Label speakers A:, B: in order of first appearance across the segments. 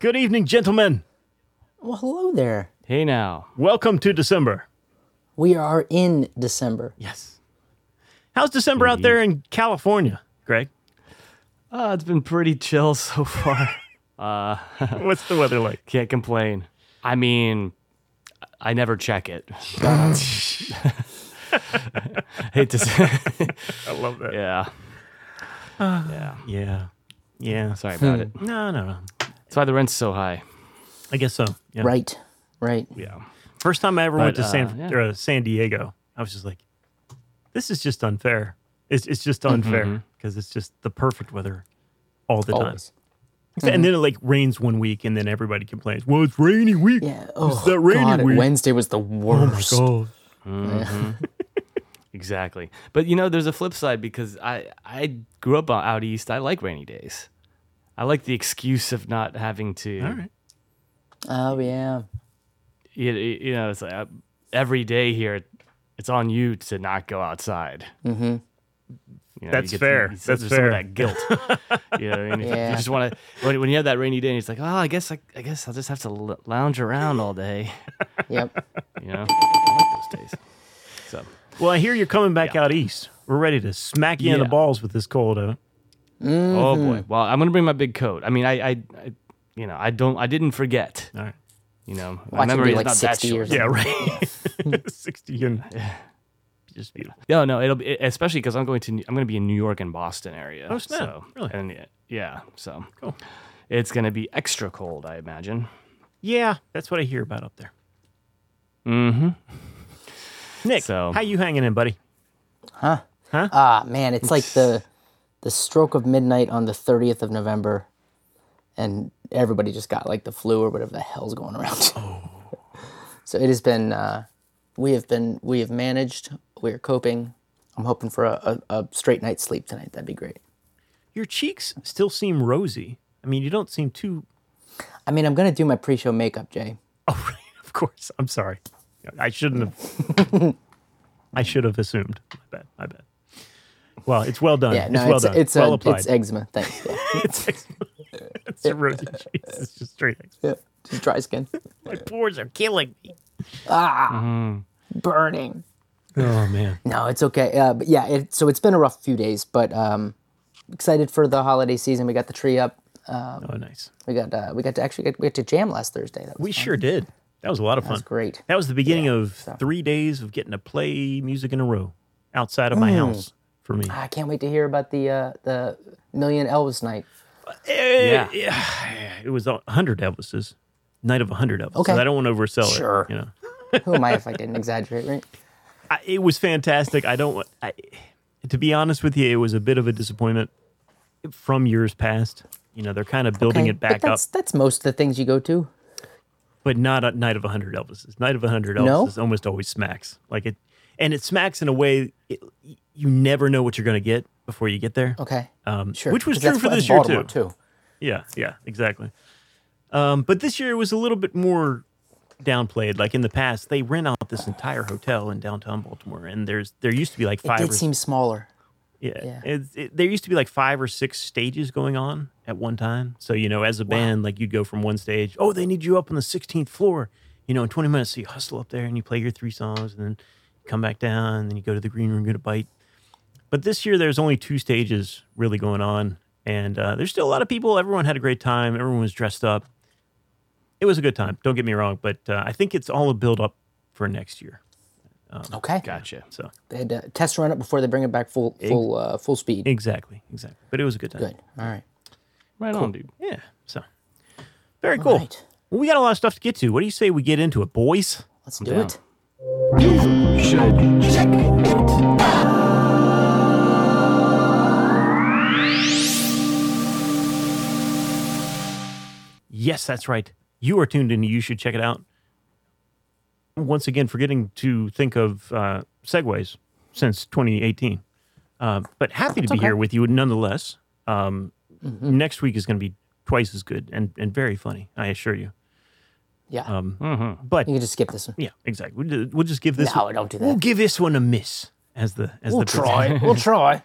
A: Good evening, gentlemen.
B: Well, hello there.
C: Hey now.
A: Welcome to December.
B: We are in December.
A: Yes. How's December out there in California, Greg?
C: Uh, it's been pretty chill so far. uh,
A: What's the weather like?
C: can't complain. I mean, I never check it. Hate to say.
A: I love that.
C: yeah. yeah.
A: Yeah. Yeah.
C: Sorry about it.
A: No, no, no.
C: That's why the rent's so high.
A: I guess so. Yeah.
B: Right. Right.
C: Yeah.
A: First time I ever went
C: But,
A: to San
C: uh, yeah.
A: or, uh, San Diego, I was just like, this is just unfair. It's, it's just unfair because it's just the perfect weather all the time.
B: Always.
A: And then it like rains one week and then everybody complains, well, it's rainy week.
B: Yeah.
A: It's
B: Oh,
A: that rainy
B: God.
A: week.
B: Wednesday was the
A: Oh my
B: worst.
A: God.
C: Exactly. But you know, there's a flip side because I I grew up out east. I like rainy days. I like the excuse of not having to.
A: All right.
B: Oh yeah.
C: You, you know, it's like uh, every day here, it's on you to not go outside. Mm-hmm. You know,
A: That's
C: you
A: fair.
C: you-
A: That's
C: there's
A: fair.
C: Some of that guilt. you know, what I mean?
B: Yeah.
C: you just want to when, when you have that rainy day, and it's like, oh, I guess I, I guess I'll just have to l- lounge around all day.
B: Yep.
C: You know, I like those days. So
A: Well, I hear you're coming back
C: Yeah.
A: out east. We're ready to smack you in the balls with this cold. Uh,
C: Oh boy. Well, I'm gonna bring my big coat. I mean, I, I, I you know, I don't, I didn't forget.
A: all right.
C: You know, my
B: Watch it
C: memory
B: be
C: is
B: like
C: not
B: 60
C: that
B: years.
C: short.
A: Yeah, right. 60 and just beautiful.
C: No, no, it'll be especially because I'm going to, I'm going to be in New York and Boston area.
A: Oh, snap.
C: So,
A: Really?
C: And yeah, yeah, so
A: Cool.
C: it's gonna be extra cold, I imagine.
A: Yeah, that's what I hear about up there.
C: Mm-hmm.
A: Nick,
C: So-
A: how you hanging in, buddy? Huh? Huh?
B: Ah man, it's like the the stroke of midnight on the 30th of November, and everybody just got like the flu or whatever the hell's going around.
A: Oh.
B: so it has been. Uh, we have been. We have managed. We are coping. I'm hoping for a, a, a straight night's sleep tonight. That'd be great.
A: Your cheeks still seem rosy. I mean, you don't seem too.
B: I mean, I'm gonna do my pre-show makeup, Jay.
A: Oh, right. Of course. I'm sorry. I shouldn't have. I should have assumed. My bad. My bad. Well, it's well done.
B: Yeah, no,
A: it's well
B: it's
A: done.
B: it's,
A: well
B: uh,
A: applied.
B: it's eczema. Thanks. Yeah.
A: it's eczema. it's a rosy cheeks. It's just straight. eczema.
B: yeah. Just dry skin.
A: My pores are killing me. Ah.
B: Burning.
A: Oh man.
B: No, it's okay. Uh, but yeah, it, so it's been a rough few days, but um, excited for the holiday season. We got the tree up.
A: Oh, nice.
B: We got uh, we got to actually get, we got to jam last Thursday. That was
A: We
B: fun.
A: sure did. That was a lot of
B: That
A: fun.
B: was great.
A: That was the beginning
B: Yeah,
A: of
B: so-
A: three days of getting to play music in a row outside
B: Mm.
A: of my house for me.
B: I can't wait to hear about the uh, the Million Elvis night.
A: Eh, yeah. It was a hundred Elvises, night of a hundred Elvises.
B: Okay.
A: I don't want to oversell
B: Sure.
A: it. You know,
B: Who am I if I didn't exaggerate, right?
A: I, it was fantastic. I don't want. I, to be honest with you, it was a bit of a disappointment from years past. You know, they're kind of building
B: Okay,
A: it back
B: but that's,
A: up,
B: That's most of the things you go to.
A: but not a night of a hundred Elvises. Night of a hundred
B: No?
A: Elvises almost always smacks. Like it, and it smacks in a way it, you never know what you're going to get before you get there.
B: Okay.
A: Um,
B: Sure.
A: Which was true for this year
B: Baltimore,
A: too. Yeah, yeah, exactly. Um, but this year it was a little bit more downplayed. Like in the past, they rent out this entire hotel in downtown Baltimore, and there's there used to be like five.
B: It did
A: or,
B: seem smaller.
A: yeah,
B: yeah.
A: It, it, there used to be like five or six stages going on at one time. So you know, as a band, like you'd go from one stage. Oh, they need you up on the 16th floor. You know, in 20 minutes, so you hustle up there and you play your three songs, and then come back down, and then you go to the green room, get a bite. But this year, there's only two stages really going on, and uh, there's still a lot of people. Everyone had a great time. Everyone was dressed up. It was a good time. Don't get me wrong, but uh, I think it's all a build up for next year.
B: Okay.
C: Gotcha.
A: So
B: They had to test run it before they bring it back full full uh, full speed.
A: exactly, exactly. But it was a good time.
B: Good. All right.
C: Right on, dude.
A: Yeah. So very cool.
B: right.
A: Well, we got a lot of stuff to get to. What do you say we get into it, boys?
B: Let's do
C: down.
B: it.
A: Yes, that's right. You are tuned in. You should check it out. Once again, forgetting to think of uh, segues since 2018. Uh, but happy to be here with you nonetheless. Um, Next week is going to be twice as good and, and very funny, I assure you.
B: Yeah.
A: Um, But
B: you can just skip this one.
A: yeah, exactly. We'll, we'll just give this.
B: No,
A: one,
B: don't do that.
A: We'll give this one a miss as the as
B: We'll
A: the
B: try. we'll try.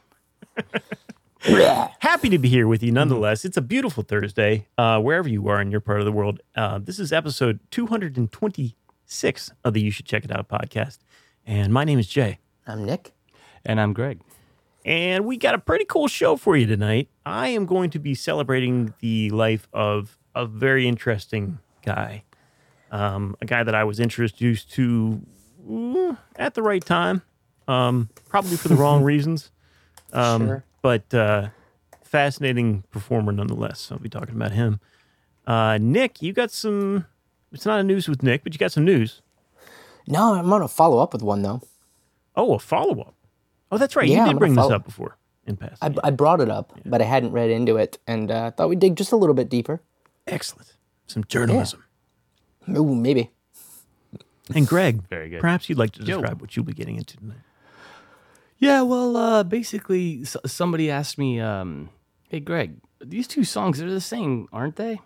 A: Happy to be here with you nonetheless. It's a beautiful Thursday, uh, wherever you are in your part of the world. Uh, this is episode 226 of the You Should Check It Out podcast. And my name is Jay.
B: I'm Nick.
C: And I'm Greg.
A: And we got a pretty cool show for you tonight. I am going to be celebrating the life of a very interesting guy, um, a guy that I was introduced to mm, at the right time, um, probably for the wrong reasons. Um,
B: Sure.
A: But uh, fascinating performer nonetheless. So I'll be talking about him. Uh, Nick, you got some. It's not a news with Nick, but you got some news.
B: No, I'm gonna follow up with one though.
A: Oh, a follow up. Oh, that's right.
B: Yeah,
A: you did
B: gonna
A: bring this up before in past.
B: I, I brought it up, but I hadn't read into it, and uh, thought we'd dig just a little bit deeper.
A: Excellent. Some journalism.
B: Ooh, maybe.
A: And Greg,
C: Very good.
A: Perhaps you'd like to
C: Yo.
A: describe what you'll be getting into tonight.
C: Yeah, well, uh, basically, s- somebody asked me, um, "Hey, Greg, these two songs are the same, aren't they?"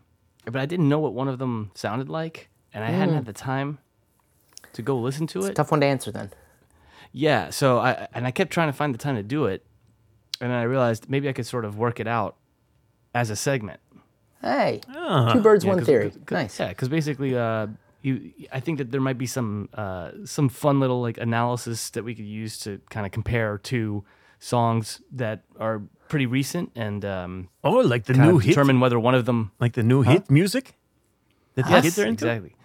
C: But I didn't know what one of them sounded like, and I hadn't had the time to go listen to it.
B: Tough one to answer then.
C: Yeah, so I and I kept trying to find the time to do it, and then I realized maybe I could sort of work it out as a segment.
B: Hey,
A: Ah,
B: two birds,
C: Yeah,
B: one
C: 'cause-
B: theory.
C: 'cause-
B: nice.
C: Yeah, because basically, uh, you, I think that there might be some uh, some fun little like analysis that we could use to kind of compare two songs that are pretty recent and um,
A: Oh, like the new
C: of
A: hit,
C: determine whether one of them.
A: like the new hit music that they
C: Yes,
A: get there into.
C: exactly.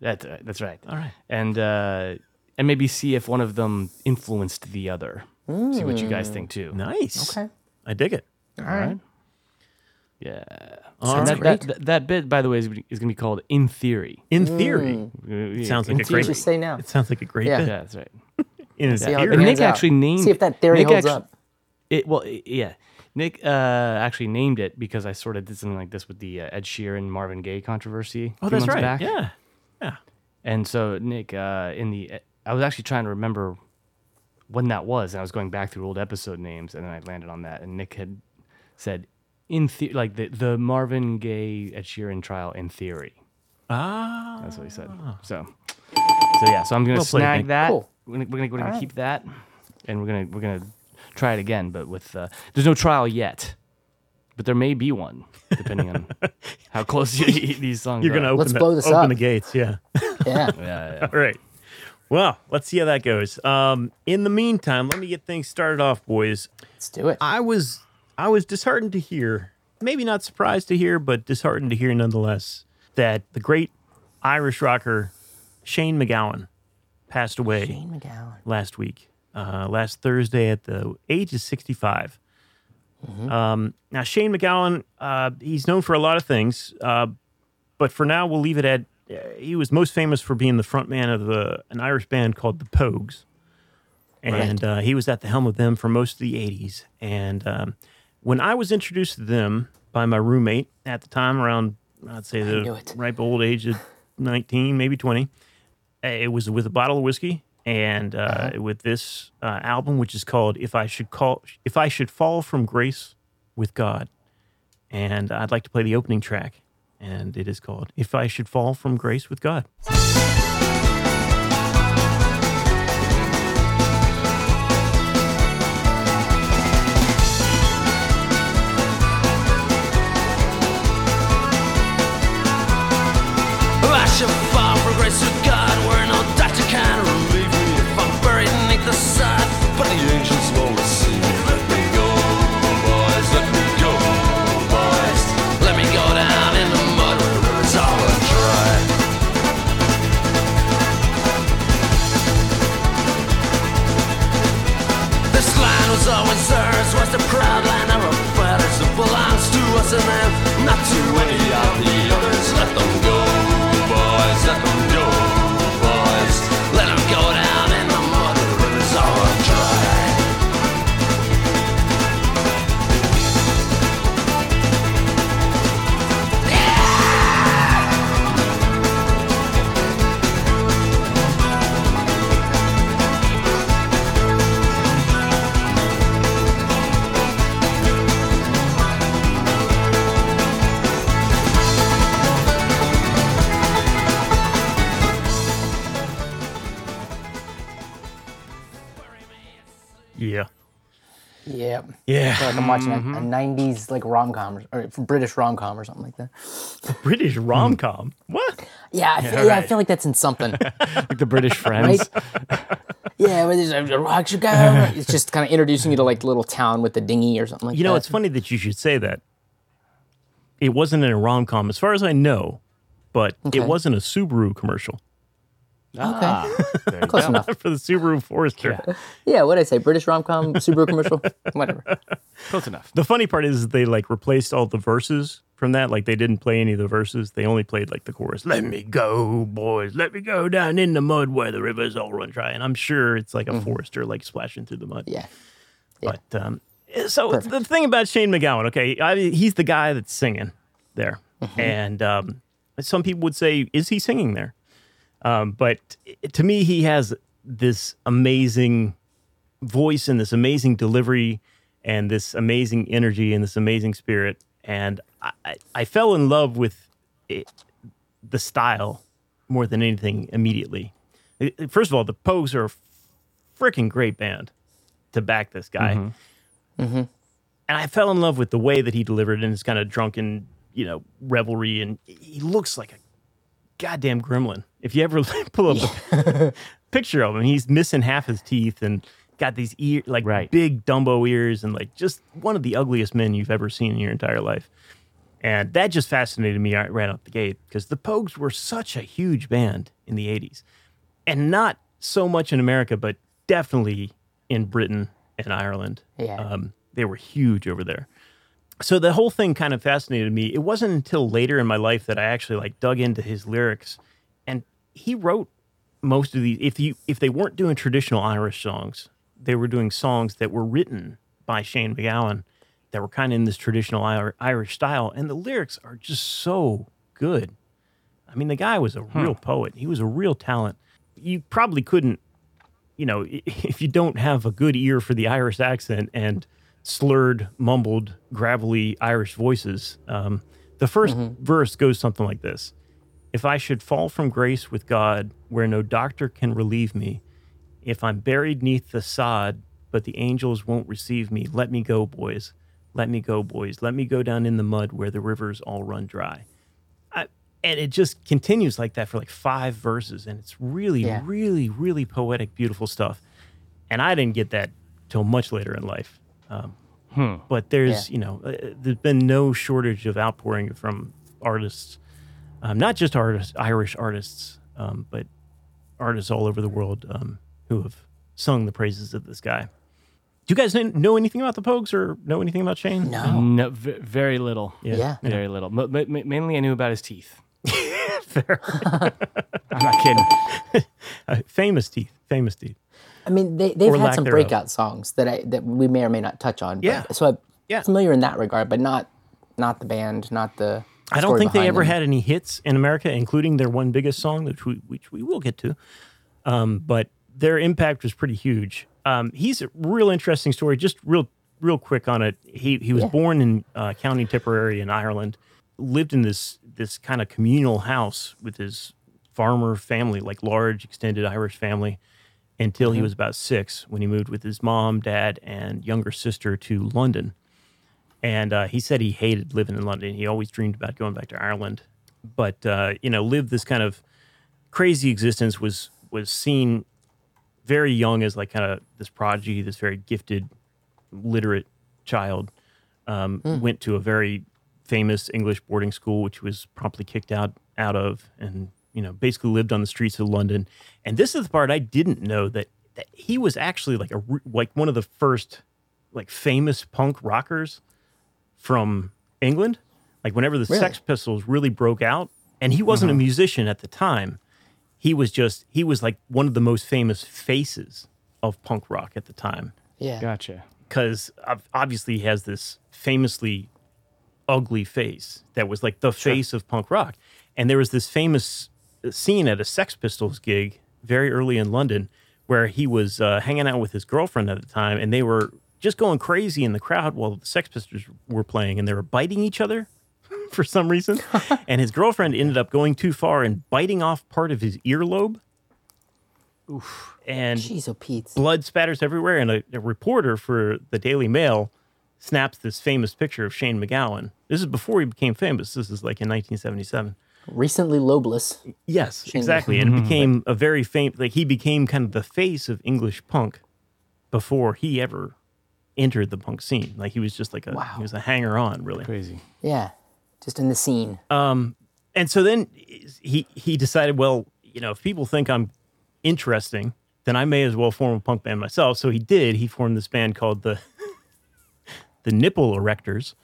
C: That, uh, that's right.
A: All right.
C: And uh, and maybe see if one of them influenced the other. See what you guys think too.
A: Nice.
B: Okay.
A: I dig it.
B: All right.
C: Yeah.
A: All
C: And
A: right.
C: that, that, that, that bit, by the way, is, is going to be called In Theory.
A: In theory,
C: It
A: sounds like
C: In
A: a
B: What
A: great.
B: you just say now?
A: It sounds like a great
B: Yeah.
A: bit.
C: Yeah, that's right.
A: In
B: See how it
A: theory.
C: And Nick
B: pans out.
C: actually named-
B: See if that theory
C: Nick
B: holds
C: actu-
B: up.
C: It well, i- yeah. Nick uh, actually named it because I sort of did something like this with the uh, Ed Sheeran Marvin Gaye controversy.
A: Oh,
C: a few
A: that's
C: months
A: right.
C: Back.
A: Yeah. Yeah.
C: And so Nick, uh, in the, I was actually trying to remember when that was, and I was going back through old episode names, and then I landed on that. And Nick had said, in the, like the the Marvin Gaye Ed Sheeran trial in theory.
A: Ah.
C: That's what he said. So, so yeah. So I'm gonna
A: Well played,
C: snag
A: Nick.
C: that.
B: Cool.
C: We're gonna, we're gonna, we're gonna
B: Alright.
C: keep that, and we're gonna we're gonna try it again. But with uh, there's no trial yet, but there may be one depending on how close you, these songs.
A: You're gonna
C: are.
A: open
B: Let's
A: the,
B: blow this
A: open
B: up.
A: the gates. Yeah.
B: Yeah.
C: Yeah, yeah.
A: All right. Well, let's see how that goes. Um, in the meantime, let me get things started off, boys.
B: Let's do it.
A: I was I was disheartened to hear, maybe not surprised to hear, but disheartened to hear nonetheless, that the great Irish rocker Shane MacGowan passed away
B: Shane MacGowan.
A: last week, uh, last Thursday at the age of 65. Um, now, Shane MacGowan, uh, he's known for a lot of things, uh, but for now, we'll leave it at uh, he was most famous for being the frontman of the, an Irish band called the Pogues. And uh, he was at the helm of them for most of the 80s. And um, when I was introduced to them by my roommate at the time, around, I'd say the ripe old age of 19, maybe 20, uh, it was with a bottle of whiskey and uh, with this uh, album, which is called "If I Should Call If I Should Fall from Grace with God," and I'd like to play the opening track, and it is called "If I Should Fall from Grace with God."
D: I'm
B: watching a, mm-hmm. a '90s like rom com or British rom com or something like that.
A: British rom com. What?
B: Yeah, I feel, yeah, I
A: right.
B: feel like that's in something,
C: Like the British friends.
B: yeah. Where there's a rock guy. It's just kind of introducing you to like little town with the dinghy or something like
A: You
B: that.
A: know, it's funny that you should say that. It wasn't in a rom com, as far as I know, but
B: Okay.
A: it wasn't a Subaru commercial
C: Ah, there you
B: close enough.
A: for the Subaru Forester.
B: Yeah, what did I say? British rom com, Subaru commercial, whatever.
C: Close enough.
A: The funny part is they like replaced all the verses from that. Like they didn't play any of the verses. They only played like the chorus. Let me go, boys. Let me go down in the mud where the rivers all run dry. And I'm sure it's like a Forester like splashing through the mud.
B: Yeah,
A: But um, so the thing about Shane MacGowan, okay, I mean, he's the guy that's singing there, and um, some people would say, is he singing there? Um, but to me, he has this amazing voice and this amazing delivery and this amazing energy and this amazing spirit, and I, I, I fell in love with it, the style more than anything immediately. I- I- First of all, the Pogues are a freaking great band to back this guy. And I fell in love with the way that he delivered in his kind of drunken, you know, revelry. And he looks like a goddamn gremlin. If you ever pull up a picture of him, he's missing half his teeth and got these ear like
C: Right.
A: big Dumbo ears and like just one of the ugliest men you've ever seen in your entire life. And that just fascinated me right right out the gate because the Pogues were such a huge band in the 80s. And not so much in America, but definitely in Britain and Ireland.
B: Yeah.
A: Um, they were huge over there. So the whole thing kind of fascinated me. It wasn't until later in my life that I actually like dug into his lyrics and he wrote most of these if you if they weren't doing traditional Irish songs, they were doing songs that were written by Shane MacGowan that were kind of in this traditional Irish style and the lyrics are just so good. I mean, the guy was a hmm. real poet. He was a real talent. You probably couldn't, you know, if you don't have a good ear for the Irish accent and slurred, mumbled, gravelly Irish voices. Um, the 1st verse goes something like this If I should fall from grace with God, where no doctor can relieve me, if I'm buried neath the sod, but the angels won't receive me, let me go, boys. Let me go, boys. Let me go down in the mud where the rivers all run dry. I, and it just continues like that for like five verses. And it's really,
B: Yeah.
A: really, really poetic, beautiful stuff. And I didn't get that till much later in life. Um, But there's,
B: Yeah.
A: you know, uh, there's been no shortage of outpouring from artists, um, not just artists, Irish artists, um, but artists all over the world um, who have sung the praises of this guy. Do you guys know anything about the Pogues or know anything about Shane?
B: no,
C: No, v- very little.
B: yeah,
C: Very little. M- m- m- mainly, I knew about his teeth. I'm not kidding.
A: Uh, famous teeth, famous teeth.
B: I mean, they they've had some breakout songs that I that we may or may not touch on. but-
A: Yeah.
B: so I'm
A: Yeah.
B: familiar in that regard, but not not the band, not the.
A: I don't think they ever
B: them.
A: had any hits in America, including their one biggest song, which we, which we will get to. Um, but their impact was pretty huge. Um, he's a real interesting story. Just real, real quick on it. He he was
B: Yeah.
A: born in uh, County Tipperary in Ireland. Lived in this this kind of communal house with his farmer family, like large extended Irish family, until he was about six when he moved with his mom, dad, and younger sister to London and uh, he said he hated living in London. He always dreamed about going back to Ireland, but uh, you know, lived this kind of crazy existence. Was was seen very young as like kind of this prodigy, this very gifted, literate child. Um, Went to a very famous English boarding school, which was promptly kicked out out of, and you know, basically lived on the streets of London. And this is the part I didn't know that, that he was actually like a like one of the first like famous punk rockers from England. Like whenever the
B: Really?
A: Sex Pistols really broke out, and he wasn't a mm-hmm. musician at the time. He was just he was like one of the most famous faces of punk rock at the time
B: Yeah.
C: Gotcha.
A: because obviously he has this famously ugly face that was like the face of punk rock. And there was this famous scene at a Sex Pistols gig very early in London where he was uh, hanging out with his girlfriend at the time, and they were just going crazy in the crowd while the Sex Pistols were playing, and they were biting each other for some reason. and his girlfriend ended up going too far and biting off part of his earlobe Oof. And
B: Jeez, oh Pete.
A: blood spatters everywhere. And a, a reporter for the Daily Mail snaps this famous picture of Shane MacGowan. This is before he became famous. This is like in 1977.
B: Recently lobeless.
A: Yes, exactly. And it became a very famous, like he became kind of the face of English punk before he ever entered the punk scene. Like he was just like a,
B: Wow.
A: he was a hanger on, really.
C: Crazy.
B: Yeah. Just in the scene.
A: Um, and so then he he decided, well, you know, if people think I'm interesting, then I may as well form a punk band myself. So he did. He formed this band called the the Nipple Erectors,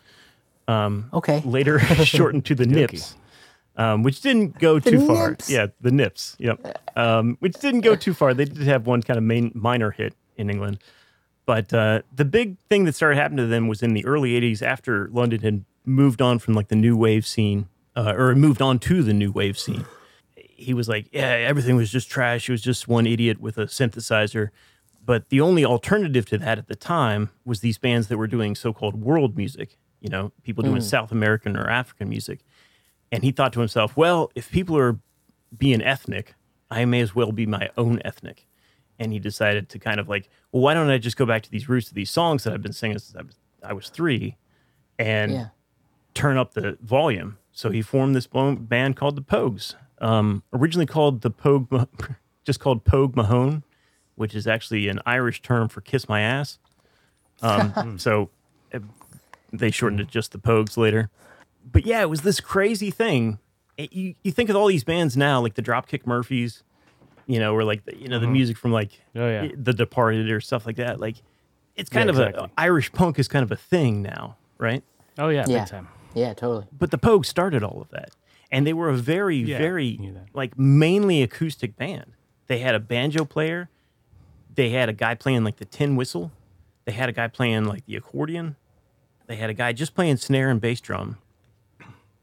A: Um,
B: Okay.
A: later shortened to the Nips, um, which didn't go too far. Yeah, the Nips. Yep. Um, which didn't go too far. They did have one kind of main minor hit in England. But uh, the big thing that started happening to them was in the early 80s after London had moved on from like the new wave scene uh, or moved on to the new wave scene. He was like, yeah, everything was just trash. It was just one idiot with a synthesizer. But the only alternative to that at the time was these bands that were doing so called world music, you know, people doing South American or African music. And he thought to himself, well, if people are being ethnic, I may as well be my own ethnic. And he decided to kind of like, well, why don't I just go back to these roots of these songs that I've been singing since I was, I was three and
B: Yeah.
A: turn up the volume. So he formed this band called the Pogues, um, originally called the Pogue, just called Pogue Mahone, which is actually an Irish term for kiss my ass. Um, so uh, they shortened it just the Pogues later. But yeah, it was this crazy thing. It- you, you think of all these bands now, like the Dropkick Murphys, you know, or like the, you know the music from like
C: Oh, yeah.
A: the Departed or stuff like that. Like it's kind
C: Yeah,
A: of a. Irish punk is kind of a thing now, right?
C: Oh yeah,
B: Yeah.
C: big time.
B: Yeah, totally.
A: But the Pogues started all of that. And they were a very,
C: Yeah,
A: very, like, mainly acoustic band. They had a banjo player. They had a guy playing, like, the tin whistle. They had a guy playing, like, the accordion. They had a guy just playing snare and bass drum.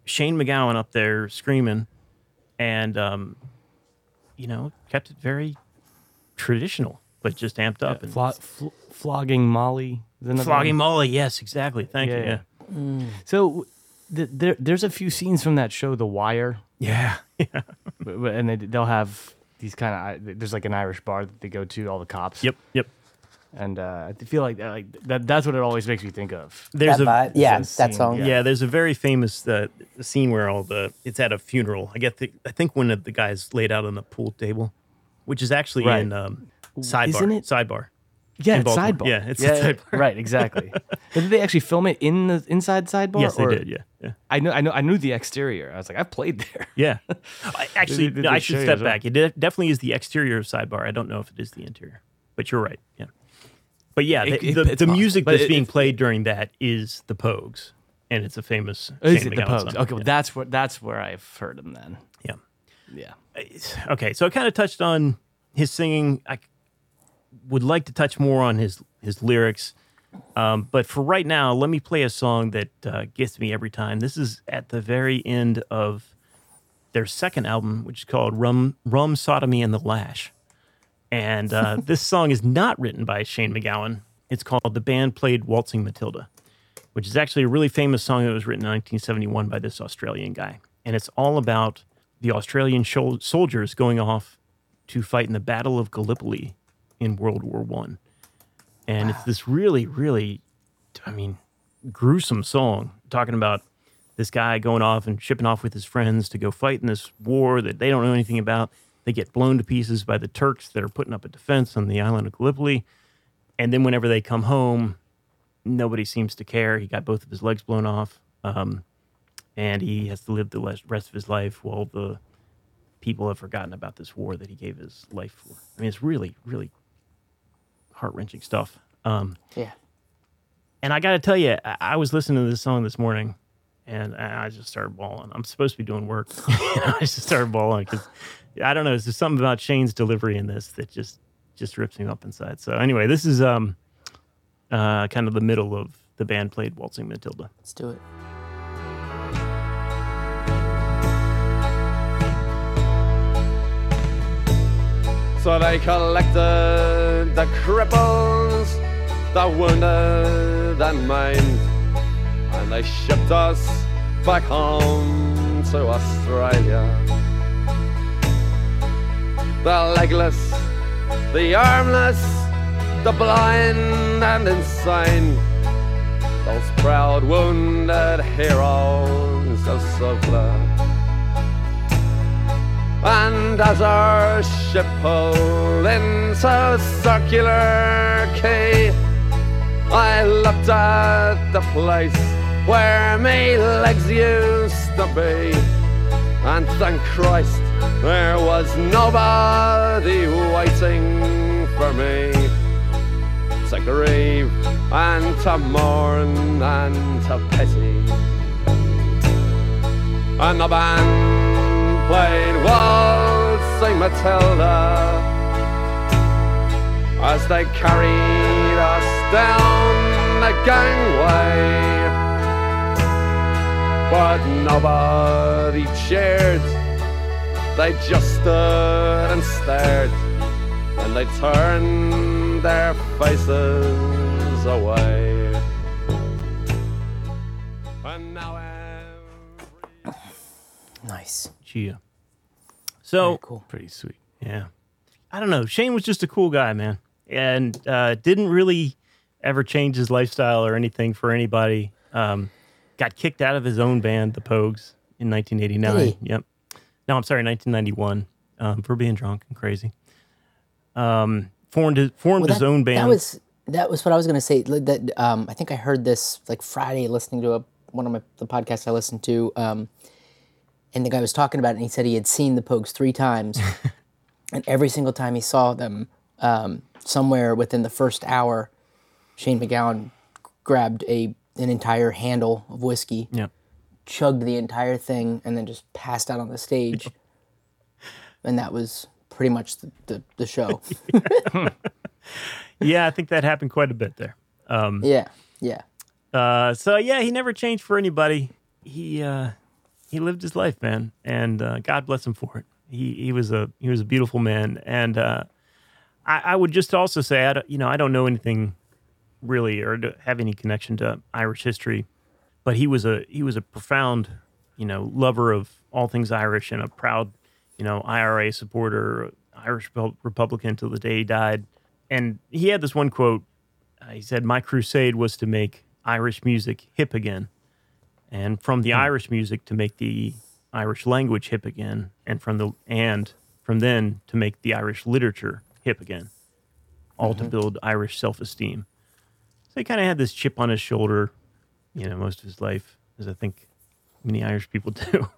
A: Shane MacGowan up there screaming. And, um, you know, kept it very traditional, but just amped up. and
C: Flo- fl- flogging Molly.
A: Flogging
C: one.
A: Molly. Yes, exactly. Thank
C: Yeah,
A: you.
C: yeah.
A: Yeah.
C: So th- there, there's a few scenes from that show, The Wire,
A: Yeah. Yeah.
C: and they, they'll have these kind of. There's like an Irish bar that they go to, all the cops.
A: Yep. Yep.
C: And uh, I feel like that, like that. That's what it always makes me think of.
A: There's
B: that
A: a
B: vibe. Yeah,
C: that
B: that song.
C: yeah.
A: Yeah, there's a very famous uh, scene where all the it's at a funeral. I get the I think one of the guy's laid out on the pool table, which is actually
C: Right.
A: in um, sidebar.
C: Isn't it?
A: Sidebar.
C: Yeah, it's sidebar.
A: Yeah, it's
C: yeah,
A: sidebar.
C: Right, exactly. did they actually film it in the inside sidebar?
A: yes, they did. Yeah, yeah,
C: I know, I know, I knew the exterior. I was like, I've played there.
A: yeah. I, actually,
C: Did they- did
A: I should step
C: as well?
A: back. It definitely is the exterior of sidebar. I don't know if it is the interior, but you're right. Yeah, but yeah,
C: It-
A: the,
C: it-
A: the, the music that's
C: it-
A: being played during that is the Pogues, and it's a famous.
C: Is
A: Shane
C: it the Pogues?
A: song.
C: Okay, well,
A: Yeah.
C: that's where that's where I've heard them then.
A: yeah.
C: Yeah.
A: okay, so I kind of touched on his singing. I would like to touch more on his his lyrics, um, but for right now, let me play a song that uh, gets me every time. This is at the very end of their second album, which is called Rum Rum Sodomy and the Lash, and uh, this song is not written by Shane MacGowan. It's called "The Band Played Waltzing Matilda." Which is actually a really famous song that was written in 1971 by this Australian guy. And it's all about the Australian shol- soldiers going off to fight in the Battle of Gallipoli in World War One. And it's this really, really, I mean, gruesome song talking about this guy going off and shipping off with his friends to go fight in this war that they don't know anything about. They get blown to pieces by the Turks that are putting up a defense on the island of Gallipoli. And then whenever they come home, nobody seems to care. He got both of his legs blown off. Um, and he has to live the rest of his life while the people have forgotten about this war that he gave his life for. I mean, it's really, really heart wrenching stuff. Um,
B: Yeah.
A: and I got to tell you, I, I was listening to this song this morning, and I I just started bawling. I'm supposed to be doing work, I just started bawling because I don't know. There's just something about Shane's delivery in this that just just rips me up inside. So anyway, this is um uh kind of the middle of the band played Waltzing Matilda.
B: Let's do it.
E: So they collected the cripples, the wounded and maimed, and they shipped us back home to Australia. The legless the armless, the blind and insane. Those proud wounded heroes of Suvla. And as our ship pulled into circular quay, I looked at the place where my legs used to be. And thank Christ there was nobody waiting for me to grieve and to mourn and to pity. And the band played Waltzing Matilda as they carried us down the gangway. But nobody cheered, they just stood and stared, and they turned their faces away. And now every
B: Nice.
A: Chia. So
B: Very cool.
C: Pretty sweet.
A: Yeah. I don't know. Shane was just a cool guy, man. And uh, didn't really ever change his lifestyle or anything for anybody. Um, got kicked out of his own band, the Pogues, in 1989.
B: Did?
A: Yep. No, I'm sorry, 1991 um, for being drunk and crazy. Um, formed his, formed
B: Well,
A: his own band.
B: That was that was what I was gonna say. That um, I think I heard this like Friday, listening to a, one of my the podcasts I listened to, um, and the guy was talking about it, and he said he had seen the Pogues three times, and every single time he saw them, um, somewhere within the first hour, Shane MacGowan grabbed a an entire handle of whiskey,
A: Yep.
B: Chugged the entire thing, and then just passed out on the stage, and that was pretty much the, the, the show.
A: Yeah, I think that happened quite a bit there.
B: yeah, yeah.
A: Uh, so yeah, he never changed for anybody. He uh, he lived his life, man, and uh, God bless him for it. He he was a he was a beautiful man, and uh, I, I would just also say, I don't, you know, I don't know anything really or have any connection to Irish history, but he was a he was a profound, you know, lover of all things Irish and a proud, you know, IRA supporter, Irish Republican till the day he died. And he had this one quote uh, he said, My crusade was to make Irish music hip again, and from the Irish music to make the Irish language hip again, and from the and from then to make the Irish literature hip again, all to build Irish self esteem. So he kind of had this chip on his shoulder, you know, most of his life, as I think many Irish people do.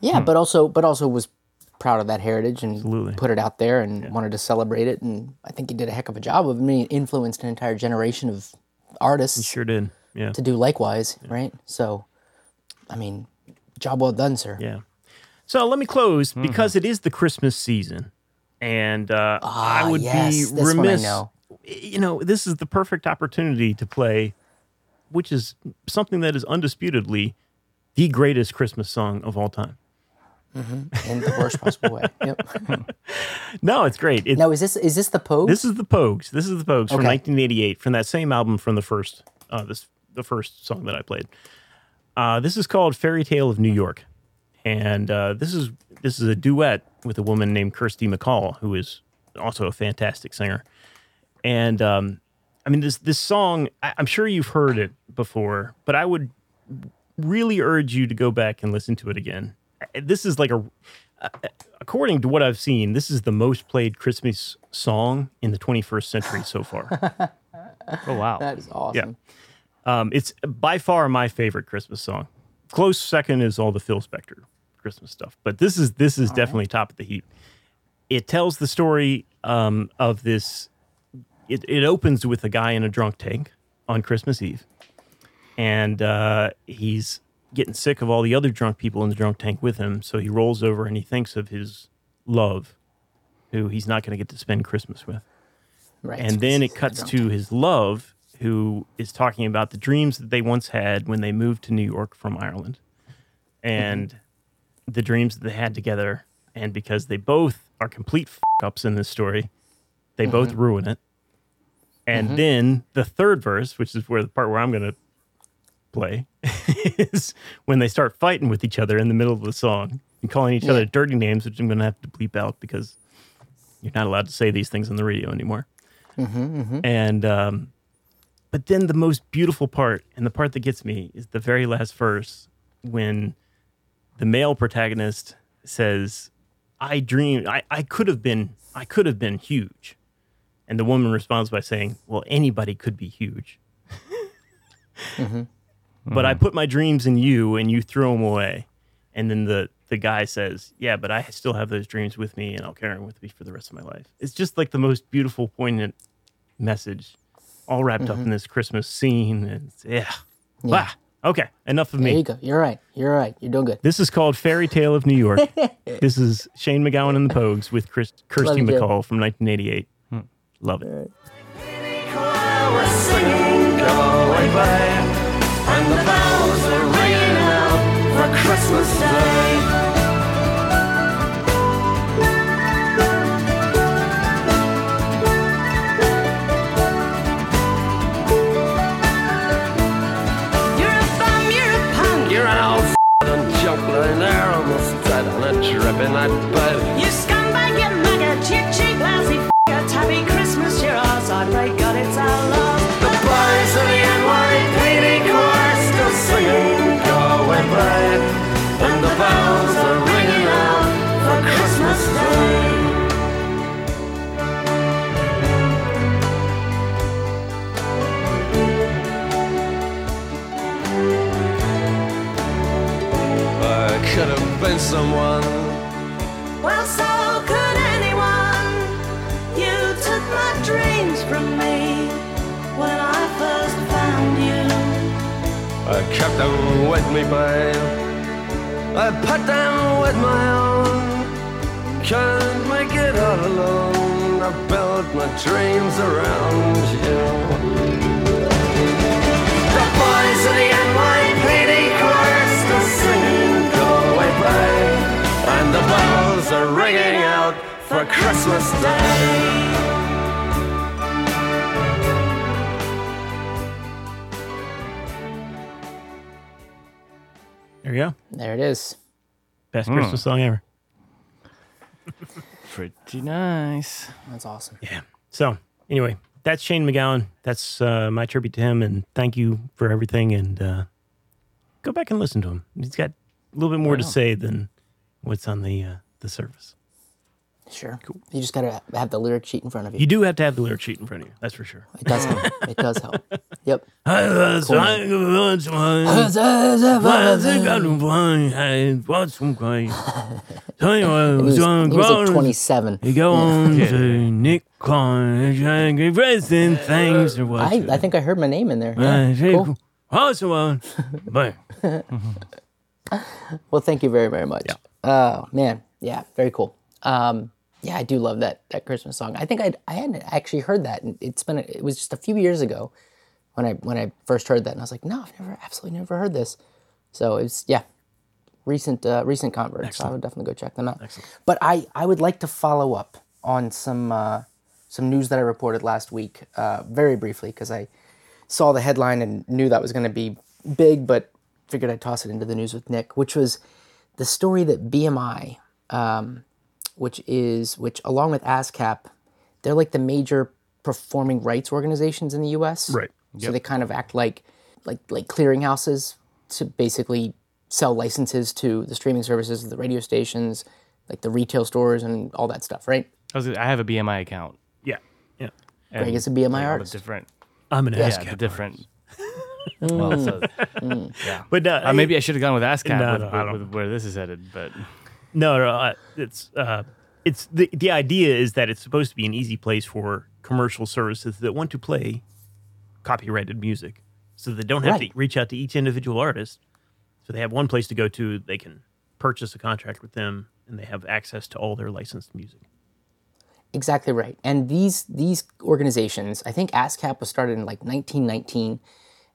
B: Yeah, but also but also was proud of that heritage and
A: Absolutely.
B: put it out there and wanted to celebrate it. And I think he did a heck of a job of. I mean, he influenced an entire generation of artists He
A: sure did. Yeah.
B: to do likewise, right? So, I mean, job well done, sir.
A: Yeah. So let me close because it is the Christmas season, and uh, I
B: Ah,
A: would
B: yes,
A: be
B: this one I
A: remiss.
B: know.
A: You know, this is the perfect opportunity to play, which is something that is undisputedly the greatest Christmas song of all time.
B: in the worst possible way. Yep.
A: No, it's great. It,
B: Now, is this is this the Pogues?
A: This is the Pogues. This is the Pogues from 1988, from that same album from the first, uh, this the first song that I played. Uh, this is called "Fairytale of New York," and uh, this is this is a duet with a woman named Kirsty MacColl, who is also a fantastic singer. And um, I mean, this this song, I, I'm sure you've heard it before, but I would really urge you to go back and listen to it again. Uh, This is like a according to what I've seen, this is the most played Christmas song in the 21st century so far.
C: Oh wow.
B: that is awesome.
A: um, it's by far my favorite Christmas song. Close second is all the Phil Spector Christmas stuff, but this is this is definitely top of the heap. It tells the story um, of this. It, it opens with a guy in a drunk tank on Christmas Eve, and uh, he's getting sick of all the other drunk people in the drunk tank with him. So he rolls over and he thinks of his love, who he's not going to get to spend Christmas with.
B: Right.
A: And then it cuts to his love, who is talking about the dreams that they once had when they moved to New York from Ireland, and the dreams that they had together. And because they both are complete f- ups in this story, they both ruin it. And mm-hmm. then the third verse, which is where the part where I'm going to play, is when they start fighting with each other in the middle of the song and calling each other dirty names, which I'm going to have to bleep out because you're not allowed to say these things on the radio anymore. Mm-hmm, mm-hmm. And um, but then the most beautiful part, and the part that gets me, is the very last verse when the male protagonist says, "I dream, I, I could have been. I could have been huge," and the woman responds by saying, "Well, anybody could be huge." Mm-hmm. But I mm-hmm. put my dreams in you, and you threw them away. And then the the guy says, "Yeah, but I still have those dreams with me, and I'll carry them with me for the rest of my life." It's just like the most beautiful, poignant message, all wrapped up mm-hmm. in this Christmas scene. And it's- yeah, Wow. Okay, enough of
B: There
A: me.
B: There you go. You're right. You're right. You're doing good.
A: This is called Fairytale of New York. this is Shane MacGowan and the Pogues with Chris, Kirsty. MacColl from 1988. Love it.
E: We're singing away And the bells are ringing out for Christmas Day
A: Best song ever.
C: Pretty nice.
B: That's awesome.
A: Yeah. So anyway, that's Shane MacGowan. That's uh, my tribute to him, and thank you for everything. And uh, go back and listen to him. He's got a little bit more to say than what's on the uh, the surface.
B: Sure. You just gotta have the lyric sheet in front of you.
A: You do have to have the lyric sheet in front of you. That's for sure.
B: It does help. it does help. Yep.
A: I was trying to watch one. I think I'm fine. I watch some great. Tell you what,
B: He was, like 27.
A: You go on to Nick Klein, trying to present things or what.
B: I, I think I heard my name in there. Yeah, cool.
A: Awesome one. But
B: Well, thank you very, very much. Yeah. Oh man, yeah, very cool. Um, yeah, I do love that that Christmas song. I think I I hadn't actually heard that, and it's been it was just a few years ago when I when I first heard that, and I was like, no, I've never absolutely never heard this. So it's yeah, recent uh, recent convert. So I would definitely go check them out. Excellent. But I I would like to follow up on some uh, some news that I reported last week, uh, very briefly, because I saw the headline and knew that was going to be big, but figured I'd toss it into the news with Nick, which was the story that BMI, um, which is which along with ASCAP, they're like the major performing rights organizations in the U.S.
A: Right.
B: So they kind of act like like like clearinghouses to basically sell licenses to the streaming services, the radio stations, like the retail stores and all that stuff, right?
C: I, was, I have a BMI account.
A: yeah, yeah.
C: and
B: Greg is a BMI
C: all the
B: artist.
C: different,
A: I'm an
C: yeah,
A: ASCAP.
C: the different. well, so,
A: But uh,
C: uh, maybe I should have gone with ASCAP
A: No,
C: with,
A: no, I
C: with,
A: don't-
C: with where this is headed, but
A: No, no, uh, it's uh, it's the the idea is that it's supposed to be an easy place for commercial services that want to play copyrighted music, so they don't have
B: Right.
A: to reach out to each individual artist. So they have one place to go to. They can purchase a contract with them, and they have access to all their licensed music.
B: Exactly right. And these these organizations, I think ASCAP was started in like 1919,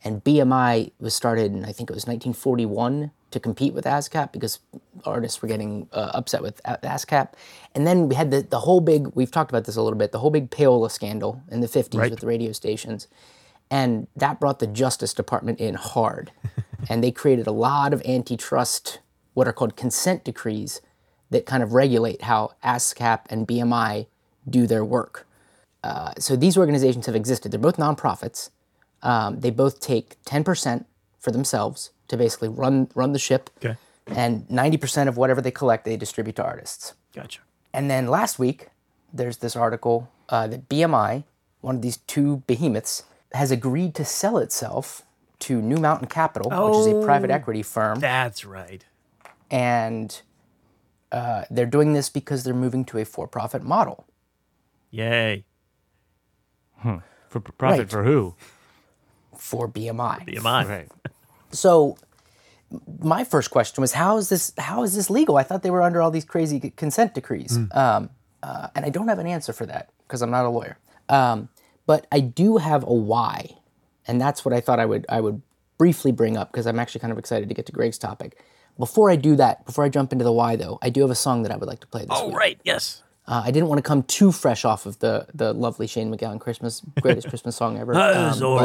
B: and BMI was started in I think it was 1941 to compete with ASCAP because artists were getting uh, upset with ASCAP. And then we had the the whole big we've talked about this a little bit the whole big payola scandal in the 50s
A: Right.
B: with the radio stations, and that brought the Justice Department in hard, and they created a lot of antitrust what are called consent decrees that kind of regulate how ASCAP and BMI do their work. Uh, so these organizations have existed. They're both nonprofits. Um, they both take 10% for themselves to basically run run the ship,
A: Okay.
B: and 90% of whatever they collect they distribute to artists.
A: Gotcha.
B: And then last week, there's this article uh, that BMI, one of these two behemoths, has agreed to sell itself to New Mountain Capital, which is a private equity firm,
A: That's right.
B: and uh, they're doing this because they're moving to a for-profit model
A: Yay.
C: For profit
B: Right.
C: for who?
B: For BMI.
A: BMI.
C: Right.
B: So my first question was how is this how is this legal? I thought they were under all these crazy consent decrees. Um, uh, and I don't have an answer for that because I'm not a lawyer. Um, but I do have a why. And that's what I thought I would I would briefly bring up because I'm actually kind of excited to get to Greg's topic. Before I do that, before I jump into the why though, I do have a song that I would like to play this
A: Oh,
B: week.
A: right. Yes.
B: Uh, I didn't want to come too fresh off of the the lovely Shane MacGowan Christmas greatest Christmas song ever. Um,
A: so,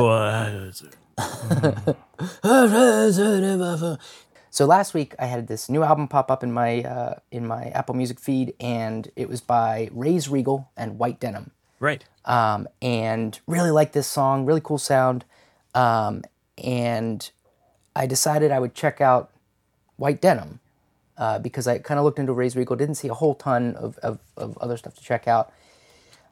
B: So last week I had this new album pop up in my uh, in my Apple Music feed, and it was by Ray's Regal and White Denim,
A: right.
B: um, and really like this song, really cool sound, um, and I decided I would check out White Denim uh, because I kind of looked into Raise Regal, didn't see a whole ton of, of, of other stuff to check out.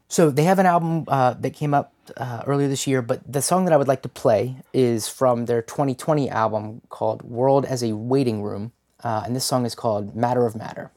B: So they have an album uh, that came up uh, earlier this year, but the song that I would like to play is from their 2020 album called "World as a Waiting Room," uh, and this song is called "Matter of Matter."